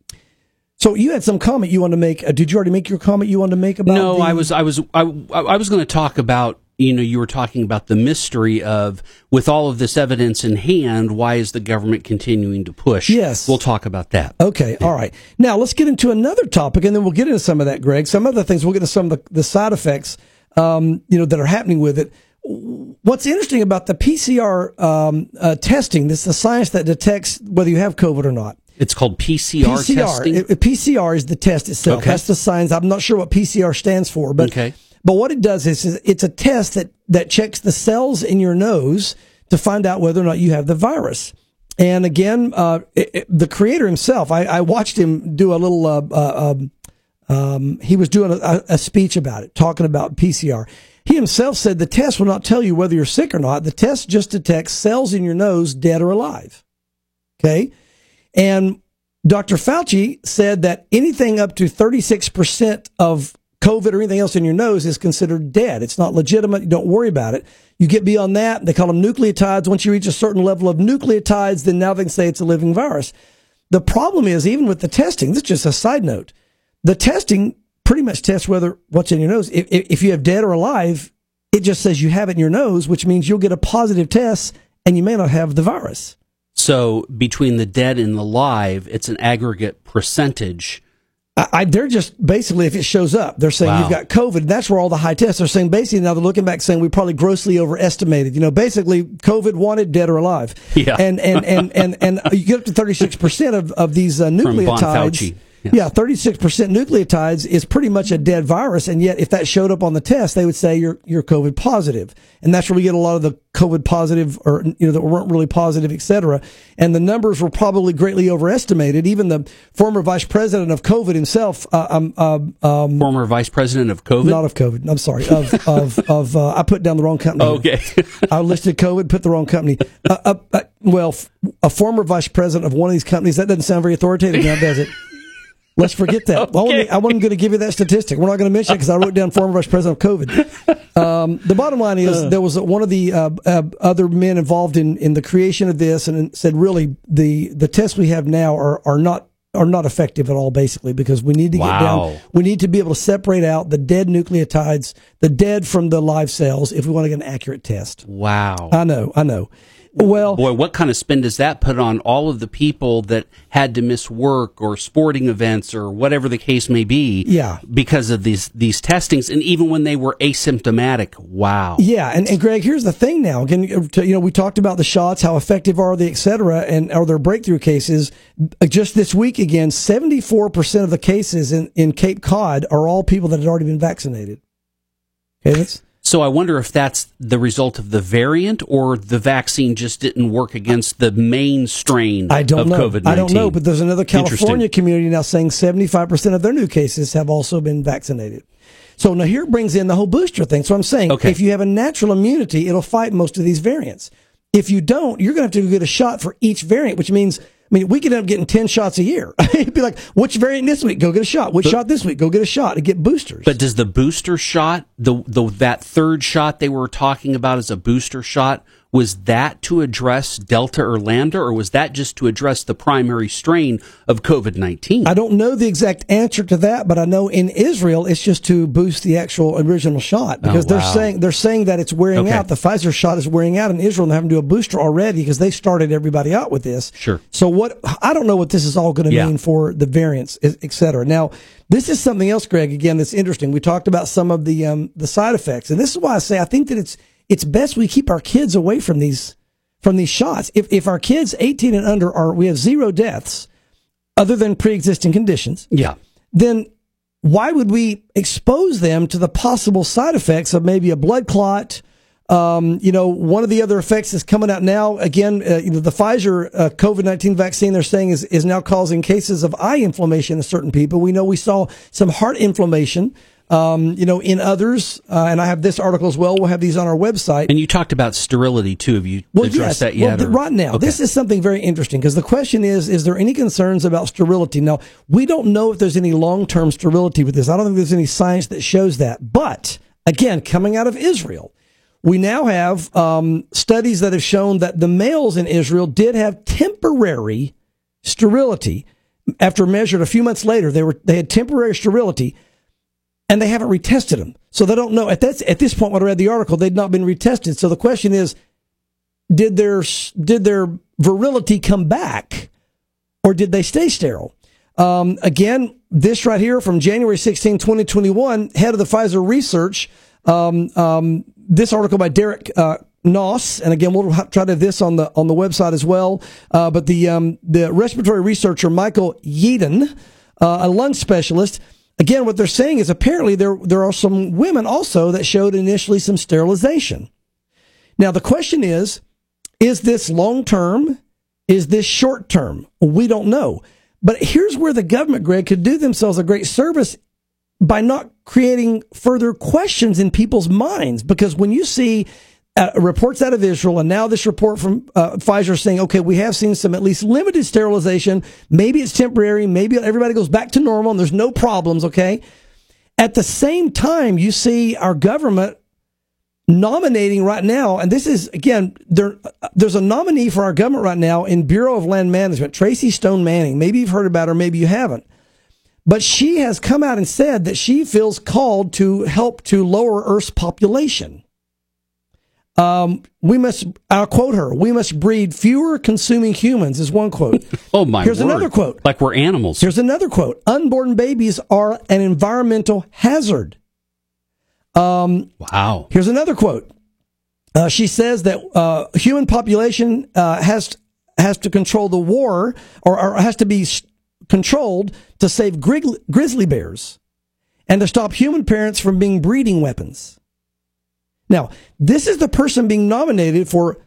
so you had some comment you wanted to make. Uh, did you already make your comment you wanted to make about? No, the- I was, I was, I, I was going to talk about. You know, you were talking about the mystery of, with all of this evidence in hand, why is the government continuing to push? Yes. We'll talk about that. Okay, all right. Now let's get into another topic, and then we'll get into some of that, Greg. Some other things. We'll get into some of the, the side effects, um, you know, that are happening with it. What's interesting about the PCR um, uh, testing? This is the science that detects whether you have COVID or not. It's called PCR, PCR. testing. It- it- PCR is the test itself. Okay. That's the science. I'm not sure what PCR stands for, but Okay. but what it does is, is it's a test that that checks the cells in your nose to find out whether or not you have the virus. And again, uh, it, it- the creator himself, I, I watched him do a little. Uh, uh, um, um, he was doing a, a speech about it, talking about PCR. He himself said the test will not tell you whether you're sick or not. The test just detects cells in your nose, dead or alive. Okay. And Dr. Fauci said that anything up to 36% of COVID or anything else in your nose is considered dead. It's not legitimate. You don't worry about it. You get beyond that, they call them nucleotides. Once you reach a certain level of nucleotides, then now they can say it's a living virus. The problem is, even with the testing, this is just a side note, the testing pretty much tests whether what's in your nose. If, if if you have dead or alive, it just says you have it in your nose, which means you'll get a positive test and you may not have the virus. So between the dead and the live, it's an aggregate percentage. I, I, they're just basically, if it shows up, they're saying Wow. you've got COVID. That's where all the high tests are saying. Basically, now they're looking back saying we probably grossly overestimated. You know, basically, COVID wanted dead or alive. Yeah. And and and and and you get up to thirty six percent of of these uh, nucleotides. Yes. Yeah, thirty six percent nucleotides is pretty much a dead virus, and yet if that showed up on the test, they would say you're you're COVID positive. and that's where we get a lot of the COVID positive or you know that weren't really positive, et cetera. And the numbers were probably greatly overestimated. Even the former vice president of COVID himself, uh, um, um, um, Former vice president of COVID. not of COVID. I'm sorry. Of of of. Uh, I put down the wrong company. Okay. I listed COVID, put the wrong company. Uh, uh, uh, well, f- a former vice president of one of these companies. That doesn't sound very authoritative now, does it? Let's forget that. I wasn't- I wasn't going to give you that statistic. We're not going to mention it because I wrote down former vice president of COVID. Um, the bottom line is there was one of the uh, uh, other men involved in, in the creation of this, and said really the the tests we have now are are not are not effective at all, basically, because we need to get Wow. down. We need to be able to separate out the dead nucleotides, the dead from the live cells, if we want to get an accurate test. Wow. I know, I know. Well, Boy, what kind of spin does that put on all of the people that had to miss work or sporting events or whatever the case may be? Yeah. Because of these these testings, and even when they were asymptomatic. Wow. Yeah, and, and Greg, here's the thing now. Again, uh, you know, we talked about the shots, how effective are they, et cetera, and are there breakthrough cases? Uh, just this week again, 74% of the cases in, in Cape Cod are all people that had already been vaccinated. Okay, that's, So I wonder if that's the result of the variant or the vaccine just didn't work against the main strain I don't of know. COVID-19. I don't know, but there's another California community now saying 75% of their new cases have also been vaccinated. So now here brings in the whole booster thing. So I'm saying Okay. if you have a natural immunity, it'll fight most of these variants. If you don't, you're going to have to get a shot for each variant, which means, mean, we could end up getting 10 shots a year. It'd be like, which variant this week? Go get a shot. Which shot this week? Go get a shot and get boosters. But does the booster shot, the the that third shot they were talking about as a booster shot, was that to address Delta or Lambda, or was that just to address the primary strain of COVID nineteen? I don't know the exact answer to that, but I know in Israel it's just to boost the actual original shot because Oh, they're saying they're saying that it's wearing Okay. out. The Pfizer shot is wearing out in Israel, and they're having to do a booster already because they started everybody out with this. Sure. So what? I don't know what this is all going to Yeah. mean for the variants, et et cetera. Now, this is something else, Greg. Again, that's interesting. We talked about some of the um, the side effects, and this is why I say I think that it's it's best we keep our kids away from these from these shots. If if our kids 18 and under are we have zero deaths other than pre-existing conditions Yeah. then why would we expose them to the possible side effects of maybe a blood clot? Um, you know, one of the other effects that's coming out now, again, uh, you know, the Pfizer uh, COVID 19 vaccine they're saying is, is now causing cases of eye inflammation in certain people. We know we saw some heart inflammation, um, you know, in others. Uh, and I have this article as well. We'll have these on our website. And you talked about sterility too. Have you Well, addressed yes. that yet? Well, or- right now, Okay. this is something very interesting because the question is: Is there any concerns about sterility? Now, we don't know if there's any long-term sterility with this. I don't think there's any science that shows that. But again, coming out of Israel, we now have um, studies that have shown that the males in Israel did have temporary sterility. After measured a few months later, they were they had temporary sterility and they haven't retested them. So they don't know at at this point when I read the article, they'd not been retested. So the question is, did their did their virility come back, or did they stay sterile? Um, again, this right here from January 16, 2021, head of the Pfizer research. Um, um, this article by Derek uh, Noss, and again, we'll try to have this on the on the website as well. Uh, but the um, the respiratory researcher Michael Yeadon, uh, a lung specialist, again, what they're saying is apparently there there are some women also that showed initially some sterilization. Now the question is, is this long term? Is this short term? We don't know. But here's where the government, Greg, could do themselves a great service by not creating further questions in people's minds. Because when you see uh, reports out of Israel and now this report from uh, Pfizer saying, okay, we have seen some at least limited sterilization. Maybe it's temporary. Maybe everybody goes back to normal and there's no problems. Okay. At the same time, you see our government nominating right now, and this is again, there, there's a nominee for our government right now in Bureau of Land Management, Tracy Stone Manning. Maybe you've heard about her, maybe you haven't. But she has come out and said that she feels called to help to lower Earth's population. Um, we must, I'll quote her, we must breed fewer consuming humans, is one quote. oh my! God. Here's word. another quote. Like we're animals. Here's another quote. Unborn babies are an environmental hazard. Um, wow. Here's another quote. Uh, she says that uh, human population uh, has has to control the war, or, or has to be s- controlled to save grig- grizzly bears, and to stop human parents from being breeding weapons. Now, this is the person being nominated for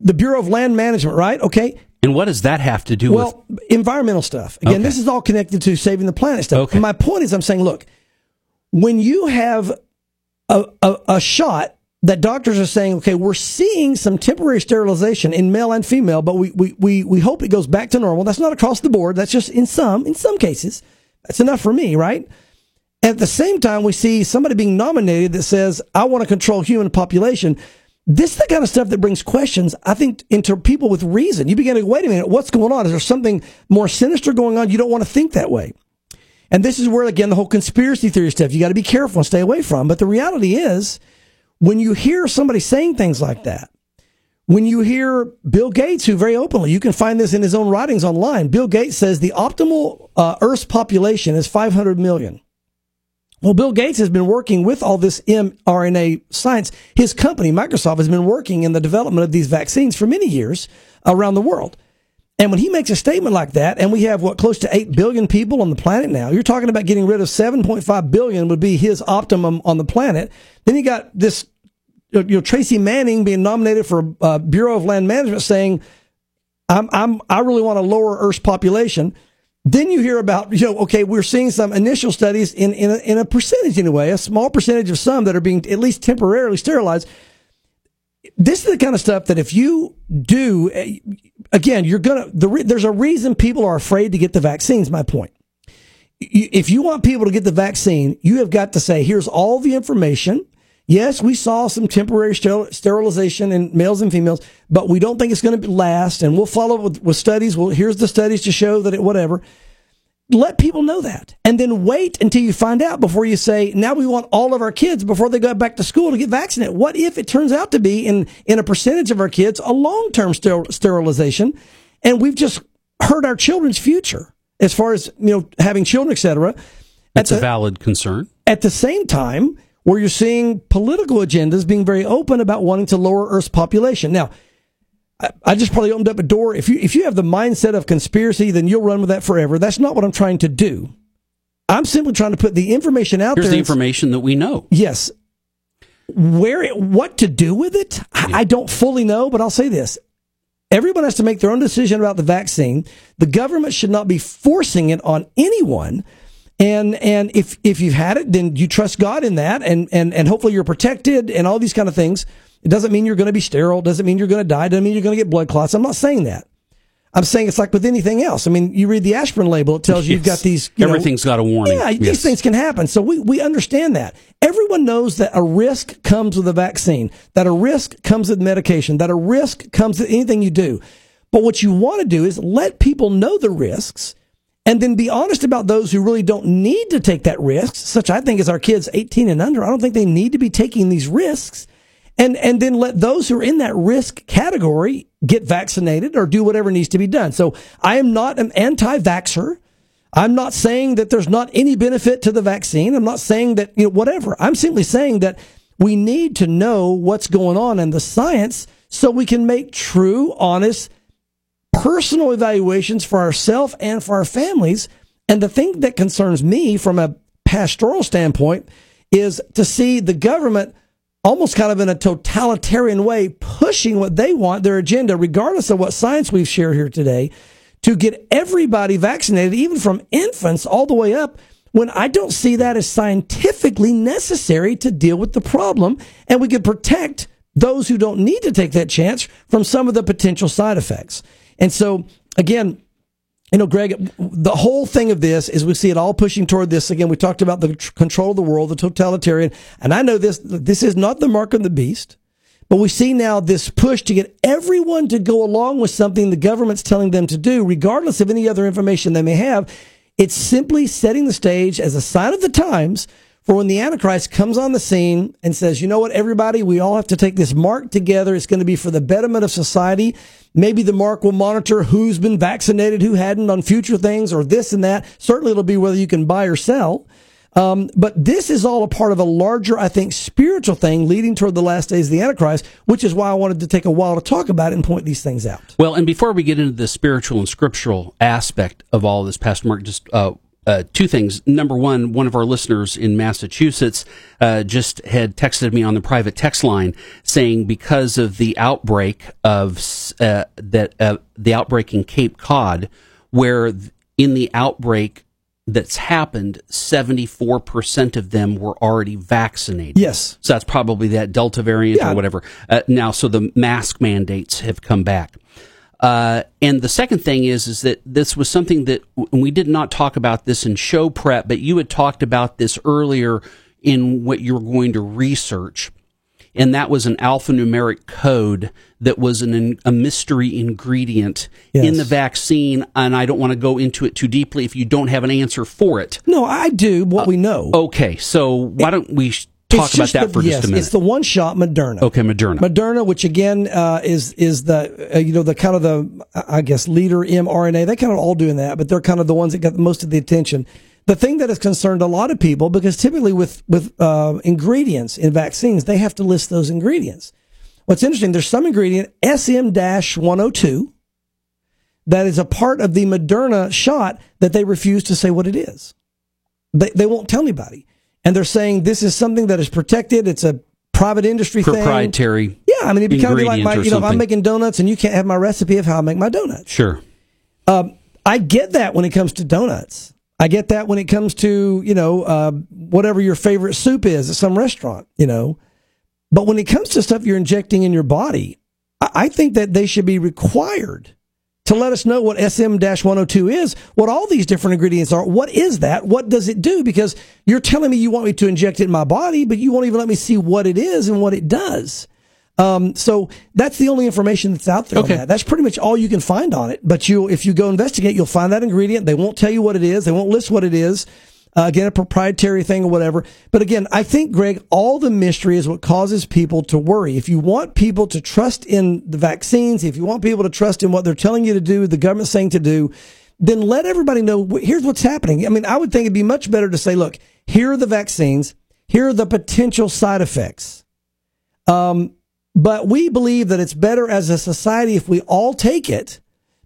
the Bureau of Land Management, right? Okay. And what does that have to do well, with? environmental stuff. Again, Okay. this is all connected to saving the planet stuff. Okay. My point is, I'm saying, look, when you have a, a, a shot that doctors are saying, okay, we're seeing some temporary sterilization in male and female, but we, we, we, we hope it goes back to normal. That's not across the board. That's just in some, in some cases. That's enough for me, right? At the same time, we see somebody being nominated that says, I want to control human population. This is the kind of stuff that brings questions, I think, into people with reason. You begin to, wait a minute, what's going on? Is there something more sinister going on? You don't want to think that way. And this is where, again, the whole conspiracy theory stuff, you got to be careful and stay away from. But the reality is, when you hear somebody saying things like that, when you hear Bill Gates, who very openly, you can find this in his own writings online, Bill Gates says the optimal uh, Earth's population is 500 million. Well, Bill Gates has been working with all this mRNA science. His company, Microsoft, has been working in the development of these vaccines for many years around the world. And when he makes a statement like that, and we have what close to eight billion people on the planet now, you're talking about getting rid of 7.5 billion would be his optimum on the planet. Then you got this, you know, Tracy Manning being nominated for uh, Bureau of Land Management saying, "I'm, I'm, I really want to lower Earth's population." Then you hear about, you know, okay, we're seeing some initial studies in in a, in a percentage anyway, a small percentage of some that are being at least temporarily sterilized this is the kind of stuff that if you do, eh, again, you're gonna. The re, there's a reason people are afraid to get the vaccines. My point. If you want people to get the vaccine, you have got to say, here's all the information. Yes, we saw some temporary sterilization in males and females, but we don't think it's going to last. And we'll follow with, with studies. Well, here's the studies to show that it, whatever let people know that and then wait until you find out before you say now we want all of our kids before they go back to school to get vaccinated what if it turns out to be in in a percentage of our kids a long-term sterilization and we've just hurt our children's future as far as you know having children etc that's a valid concern at the same time where you're seeing political agendas being very open about wanting to lower earth's population now I just probably opened up a door. If you if you have the mindset of conspiracy, then you'll run with that forever. That's not what I'm trying to do. I'm simply trying to put the information out Here's there. Here's the information that we know. Yes. Where it, what to do with it, yeah. I don't fully know, but I'll say this. Everyone has to make their own decision about the vaccine. The government should not be forcing it on anyone. And and if if you've had it, then you trust God in that and and and hopefully you're protected and all these kind of things. It doesn't mean you're going to be sterile. Doesn't mean you're going to die. Doesn't mean you're going to get blood clots. I'm not saying that. I'm saying it's like with anything else. I mean, you read the aspirin label, it tells you yes. you've got these. You Everything's know, got a warning. Yeah, yes. these things can happen. So we, we understand that. Everyone knows that a risk comes with a vaccine, that a risk comes with medication, that a risk comes with anything you do. But what you want to do is let people know the risks and then be honest about those who really don't need to take that risk, such I think as our kids 18 and under. I don't think they need to be taking these risks and and then let those who are in that risk category get vaccinated or do whatever needs to be done. So I am not an anti-vaxxer. I'm not saying that there's not any benefit to the vaccine. I'm not saying that you know whatever. I'm simply saying that we need to know what's going on in the science so we can make true, honest, personal evaluations for ourselves and for our families. And the thing that concerns me from a pastoral standpoint is to see the government almost kind of in a totalitarian way, pushing what they want, their agenda, regardless of what science we've shared here today, to get everybody vaccinated, even from infants all the way up, when I don't see that as scientifically necessary to deal with the problem. And we could protect those who don't need to take that chance from some of the potential side effects. And so, again, you know, Greg, the whole thing of this is we see it all pushing toward this. Again, we talked about the control of the world, the totalitarian. And I know this, this is not the mark of the beast, but we see now this push to get everyone to go along with something the government's telling them to do, regardless of any other information they may have. It's simply setting the stage as a sign of the times for when the Antichrist comes on the scene and says, you know what, everybody, we all have to take this mark together. It's going to be for the betterment of society. Maybe the mark will monitor who's been vaccinated, who hadn't on future things or this and that. Certainly it'll be whether you can buy or sell. Um, but this is all a part of a larger, I think, spiritual thing leading toward the last days of the Antichrist, which is why I wanted to take a while to talk about it and point these things out. Well, and before we get into the spiritual and scriptural aspect of all this, Pastor Mark, just uh, uh, two things. Number one, one of our listeners in Massachusetts uh, just had texted me on the private text line saying because of the outbreak of uh, that uh, the outbreak in Cape Cod, where in the outbreak that's happened, seventy four percent of them were already vaccinated. Yes, so that's probably that Delta variant yeah. or whatever. Uh, now, so the mask mandates have come back. Uh, and the second thing is, is that this was something that we did not talk about this in show prep, but you had talked about this earlier in what you were going to research. And that was an alphanumeric code that was an, a mystery ingredient yes. in the vaccine. And I don't want to go into it too deeply if you don't have an answer for it. No, I do what uh, we know. Okay. So why don't we talk about that the, for yes, just a minute. It's the one shot Moderna. Okay, Moderna. Moderna, which again uh, is is the uh, you know the kind of the I guess leader mRNA. They kind of all doing that, but they're kind of the ones that got most of the attention. The thing that has concerned a lot of people because typically with with uh, ingredients in vaccines, they have to list those ingredients. What's interesting, there's some ingredient SM-102 that is a part of the Moderna shot that they refuse to say what it is. They, they won't tell anybody. And they're saying this is something that is protected. It's a private industry proprietary. Thing. Yeah, I mean, it'd be kind of like my, you know, something. if I'm making donuts and you can't have my recipe of how I make my donuts. Sure. Um, I get that when it comes to donuts. I get that when it comes to, you know, uh, whatever your favorite soup is at some restaurant, you know. But when it comes to stuff you're injecting in your body, I, I think that they should be required to let us know what SM-102 is, what all these different ingredients are. What is that? What does it do? Because you're telling me you want me to inject it in my body, but you won't even let me see what it is and what it does. Um, so that's the only information that's out there Okay. on that. That's pretty much all you can find on it. But you, if you go investigate, you'll find that ingredient. They won't tell you what it is. They won't list what it is. Uh, again, a proprietary thing or whatever. But again, I think, Greg, all the mystery is what causes people to worry. If you want people to trust in the vaccines, if you want people to trust in what they're telling you to do, the government's saying to do, then let everybody know here's what's happening. I mean, I would think it'd be much better to say, look, here are the vaccines, here are the potential side effects. Um, but we believe that it's better as a society if we all take it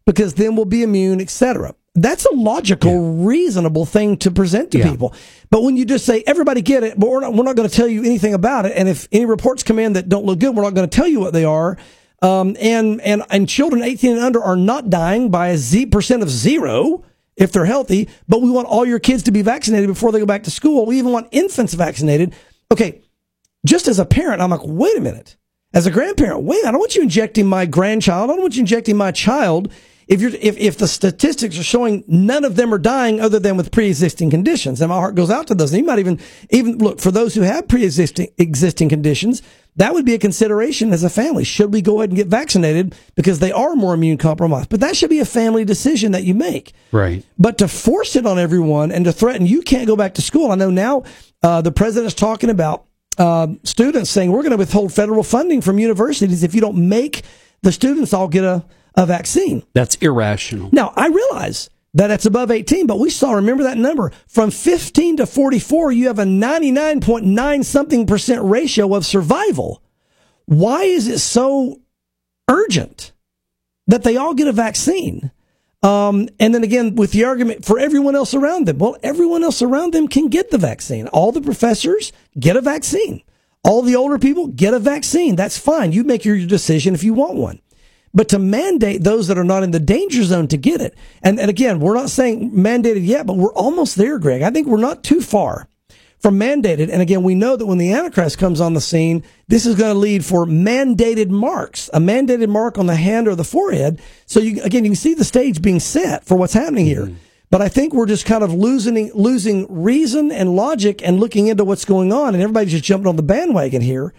because then we'll be immune, etc. That's a logical, reasonable thing to present to Yeah. people. But when you just say everybody get it, but we're not, we're not going to tell you anything about it, and if any reports come in that don't look good, we're not going to tell you what they are. Um, and and and children 18 and under are not dying by a z percent of zero if they're healthy. But we want all your kids to be vaccinated before they go back to school. We even want infants vaccinated. Okay, just as a parent, I'm like, wait a minute. As a grandparent, wait, I don't want you injecting my grandchild. I don't want you injecting my child. If you're, if, if the statistics are showing none of them are dying other than with pre-existing conditions, and my heart goes out to those. And you might even, even look for those who have pre-existing, existing conditions. That would be a consideration as a family. Should we go ahead and get vaccinated because they are more immune compromised? But that should be a family decision that you make. Right. But to force it on everyone and to threaten you can't go back to school. I know now uh, the president's talking about uh, students saying we're going to withhold federal funding from universities if you don't make the students all get a, a vaccine. That's irrational. Now I realize that it's above 18, but we saw remember that number from 15 to 44. You have a 99.9 something percent ratio of survival. Why is it so urgent that they all get a vaccine? Um, and then again, with the argument for everyone else around them, well, everyone else around them can get the vaccine. All the professors get a vaccine. All the older people get a vaccine. That's fine. You make your decision if you want one. But to mandate those that are not in the danger zone to get it, and, and again, we're not saying mandated yet, but we're almost there, Greg. I think we're not too far from mandated. And again, we know that when the Antichrist comes on the scene, this is going to lead for mandated marks, a mandated mark on the hand or the forehead. So you, again, you can see the stage being set for what's happening here. Mm-hmm. But I think we're just kind of losing, losing reason and logic and looking into what's going on. And everybody's just jumping on the bandwagon here.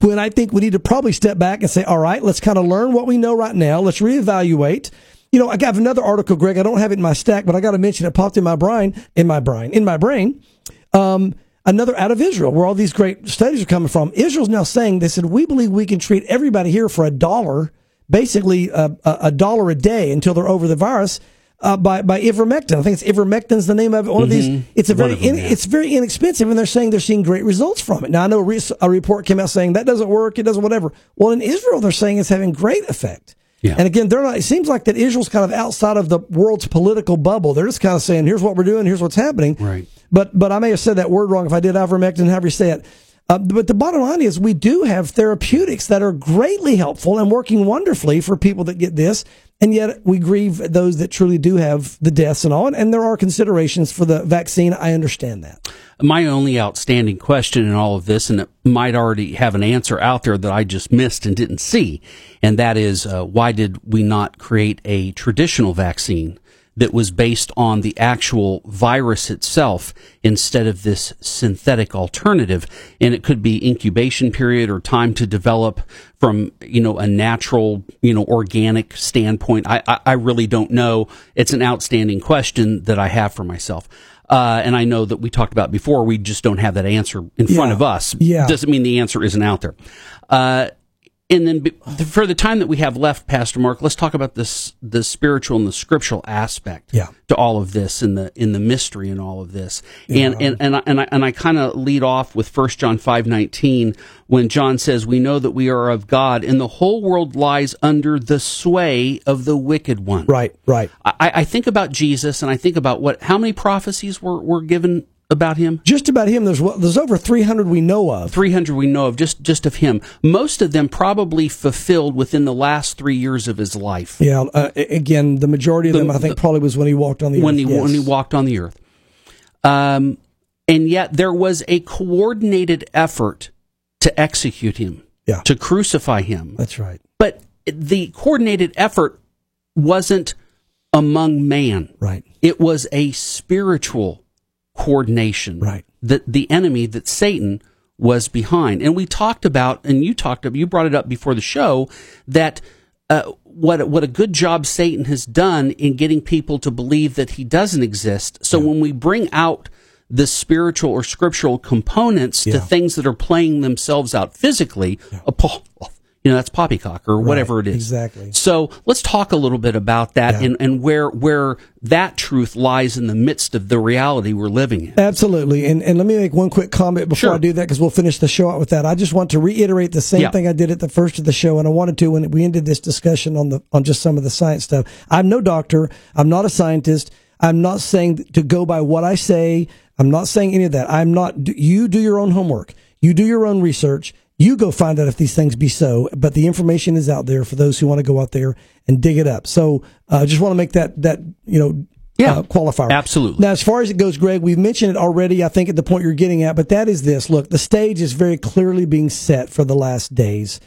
When I think we need to probably step back and say, all right, let's kind of learn what we know right now. Let's reevaluate. You know, I got another article, Greg. I don't have it in my stack, but I got to mention it popped in my brain, in my brain, in my brain. Um, another out of Israel, where all these great studies are coming from. Israel's now saying they said we believe we can treat everybody here for a dollar, basically a, a, a dollar a day until they're over the virus. Uh, by by ivermectin, I think it's ivermectin's the name of it. One of these, it's a very them, in, yeah. it's very inexpensive, and they're saying they're seeing great results from it. Now I know a, re- a report came out saying that doesn't work, it doesn't whatever. Well, in Israel, they're saying it's having great effect. Yeah. And again, they're not. It seems like that Israel's kind of outside of the world's political bubble. They're just kind of saying, "Here's what we're doing. Here's what's happening." Right. But but I may have said that word wrong if I did ivermectin, however you say it. Uh, but the bottom line is, we do have therapeutics that are greatly helpful and working wonderfully for people that get this, and yet we grieve those that truly do have the deaths and all. And there are considerations for the vaccine. I understand that. My only outstanding question in all of this, and it might already have an answer out there that I just missed and didn't see, and that is uh, why did we not create a traditional vaccine that was based on the actual virus itself instead of this synthetic alternative? And it could be incubation period or time to develop from you know a natural you know organic standpoint. I I, I really don't know. It's an outstanding question that I have for myself. Uh, and I know that we talked about before, we just don't have that answer in front of us. Yeah. Doesn't mean the answer isn't out there. Uh, and then for the time that we have left, Pastor Mark, let's talk about this the spiritual and the scriptural aspect Yeah. to all of this and the in the mystery and all of this. Yeah. And and and I, and I, and I kind of lead off with 1 John 5:19 when John says we know that we are of God and the whole world lies under the sway of the wicked one. Right, right. I, I think about Jesus and I think about what how many prophecies were were given about him? Just about him. There's there's over 300 we know of. 300 we know of just just of him. Most of them probably fulfilled within the last 3 years of his life. Yeah. Uh, again, the majority of The- them, I think, probably was when he walked on the when earth. he yes. when he walked on the earth. Um, and yet there was a coordinated effort to execute him, Yeah. to crucify him. That's right. But the coordinated effort wasn't among man. Right. It was a spiritual coordination. Right. That the enemy, that Satan was behind. And we talked about, and you talked about, you brought it up before the show, that uh, what what a good job Satan has done in getting people to believe that he doesn't exist. So when we bring out the spiritual or scriptural components to things that are playing themselves out physically, a po- you know, that's poppycock or whatever it is. exactly. So let's talk a little bit about that Yeah. and, and where where that truth lies in the midst of the reality we're living in. Absolutely. And and let me make one quick comment before Sure. I do that because we'll finish the show out with that. I just want to reiterate the same Yeah. thing I did at the first of the show and I wanted to when we ended this discussion on the on just some of the science stuff. I'm no doctor, I'm not a scientist. I'm not saying to go by what I say. I'm not saying any of that. I'm not you do your own homework. You do your own research. You go find out if these things be so, but the information is out there for those who want to go out there and dig it up. So I uh, just want to make that that you know Yeah. uh, qualifier. Absolutely. Now, as far as it goes, Greg, we've mentioned it already. I think at the point you're getting at, but that is this: look, the stage is very clearly being set for the last days,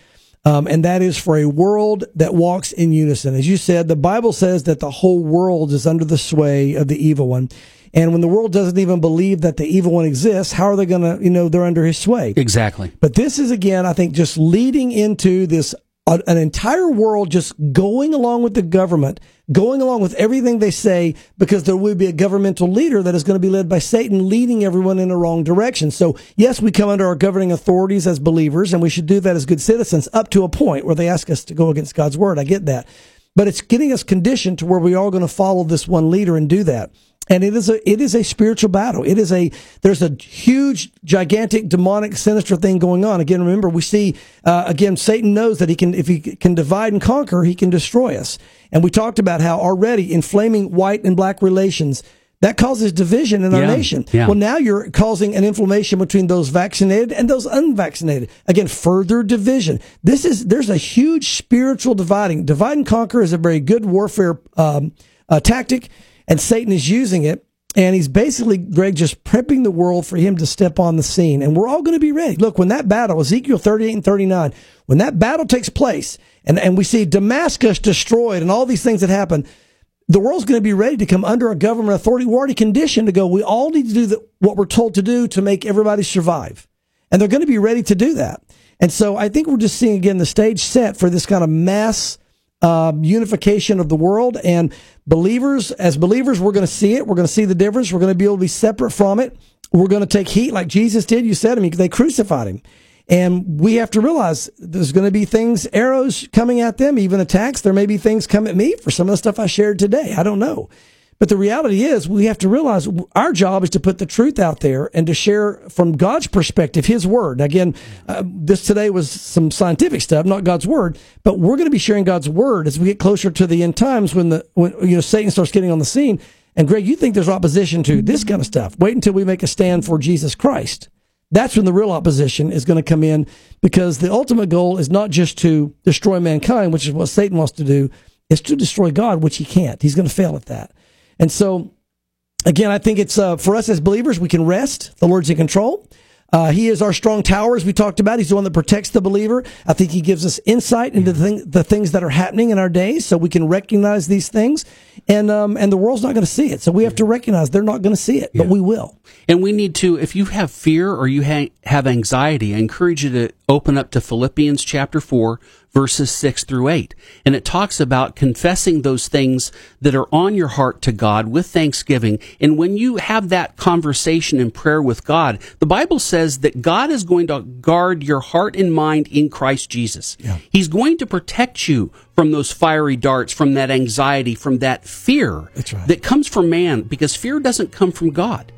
um, and that is for a world that walks in unison. As you said, the Bible says that the whole world is under the sway of the evil one. And when the world doesn't even believe that the evil one exists, how are they going to, you know, they're under his sway? Exactly. But this is again, I think, just leading into this uh, an entire world just going along with the government, going along with everything they say, because there will be a governmental leader that is going to be led by Satan, leading everyone in the wrong direction. So, yes, we come under our governing authorities as believers, and we should do that as good citizens up to a point where they ask us to go against God's word. I get that. But it's getting us conditioned to where we are going to follow this one leader and do that. And it is a it is a spiritual battle. It is a there's a huge, gigantic, demonic, sinister thing going on. Again, remember we see uh, again Satan knows that he can if he can divide and conquer, he can destroy us. And we talked about how already inflaming white and black relations that causes division in our Yeah, nation. yeah. Well, now you're causing an inflammation between those vaccinated and those unvaccinated. Again, further division. This is there's a huge spiritual dividing. Divide and conquer is a very good warfare um, uh, tactic, and Satan is using it. And he's basically, Greg, just prepping the world for him to step on the scene. And we're all going to be ready. Look, when that battle, Ezekiel 38 and 39, when that battle takes place and, and we see Damascus destroyed and all these things that happen, the world's going to be ready to come under a government authority. We're already conditioned to go, we all need to do the, what we're told to do to make everybody survive. And they're going to be ready to do that. And so I think we're just seeing again the stage set for this kind of mass um, unification of the world. And believers, as believers, we're going to see it. We're going to see the difference. We're going to be able to be separate from it. We're going to take heat like Jesus did. You said, I mean, they crucified him. And we have to realize there's going to be things, arrows coming at them, even attacks. There may be things come at me for some of the stuff I shared today. I don't know. But the reality is, we have to realize our job is to put the truth out there and to share from God's perspective His word. Again, uh, this today was some scientific stuff, not God's word, but we're going to be sharing God's word as we get closer to the end times when the when you know Satan starts getting on the scene. And Greg, you think there's opposition to this kind of stuff? Wait until we make a stand for Jesus Christ. That's when the real opposition is going to come in because the ultimate goal is not just to destroy mankind, which is what Satan wants to do, it's to destroy God, which he can't. He's going to fail at that. And so, again, I think it's uh, for us as believers, we can rest. The Lord's in control. Uh, he is our strong tower, as we talked about. He's the one that protects the believer. I think he gives us insight into the, thing, the things that are happening in our days, so we can recognize these things. And um, and the world's not going to see it, so we have to recognize they're not going to see it, but we will. And we need to, if you have fear or you ha- have anxiety, I encourage you to open up to Philippians chapter 4, verses 6 through 8. And it talks about confessing those things that are on your heart to God with thanksgiving. And when you have that conversation in prayer with God, the Bible says that God is going to guard your heart and mind in Christ Jesus. Yeah. He's going to protect you from those fiery darts, from that anxiety, from that fear right. that comes from man, because fear doesn't come from God.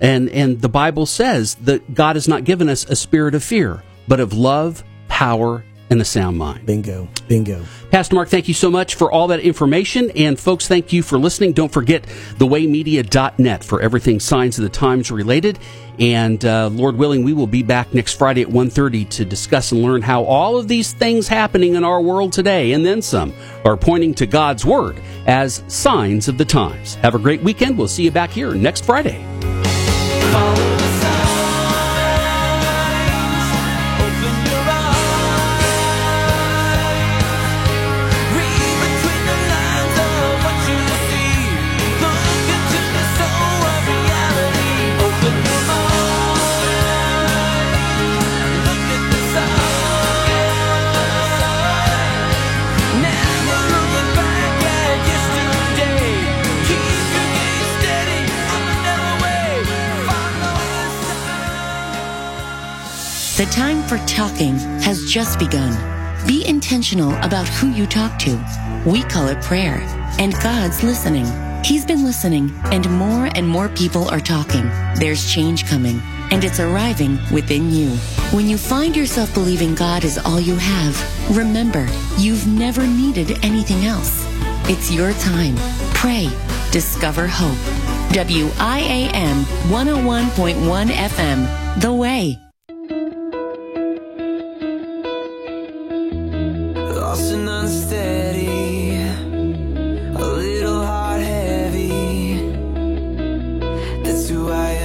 And, and the Bible says that God has not given us a spirit of fear, but of love, power, and the sound mind. Bingo. Bingo. Pastor Mark, thank you so much for all that information. And folks, thank you for listening. Don't forget thewaymedia.net for everything Signs of the Times related. And uh, Lord willing, we will be back next Friday at 1.30 to discuss and learn how all of these things happening in our world today, and then some, are pointing to God's Word as signs of the times. Have a great weekend. We'll see you back here next Friday. For talking has just begun. Be intentional about who you talk to. We call it prayer, and God's listening. He's been listening, and more and more people are talking. There's change coming, and it's arriving within you. When you find yourself believing God is all you have, remember, you've never needed anything else. It's your time. Pray. Discover hope. WIAM 101.1 FM. The Way.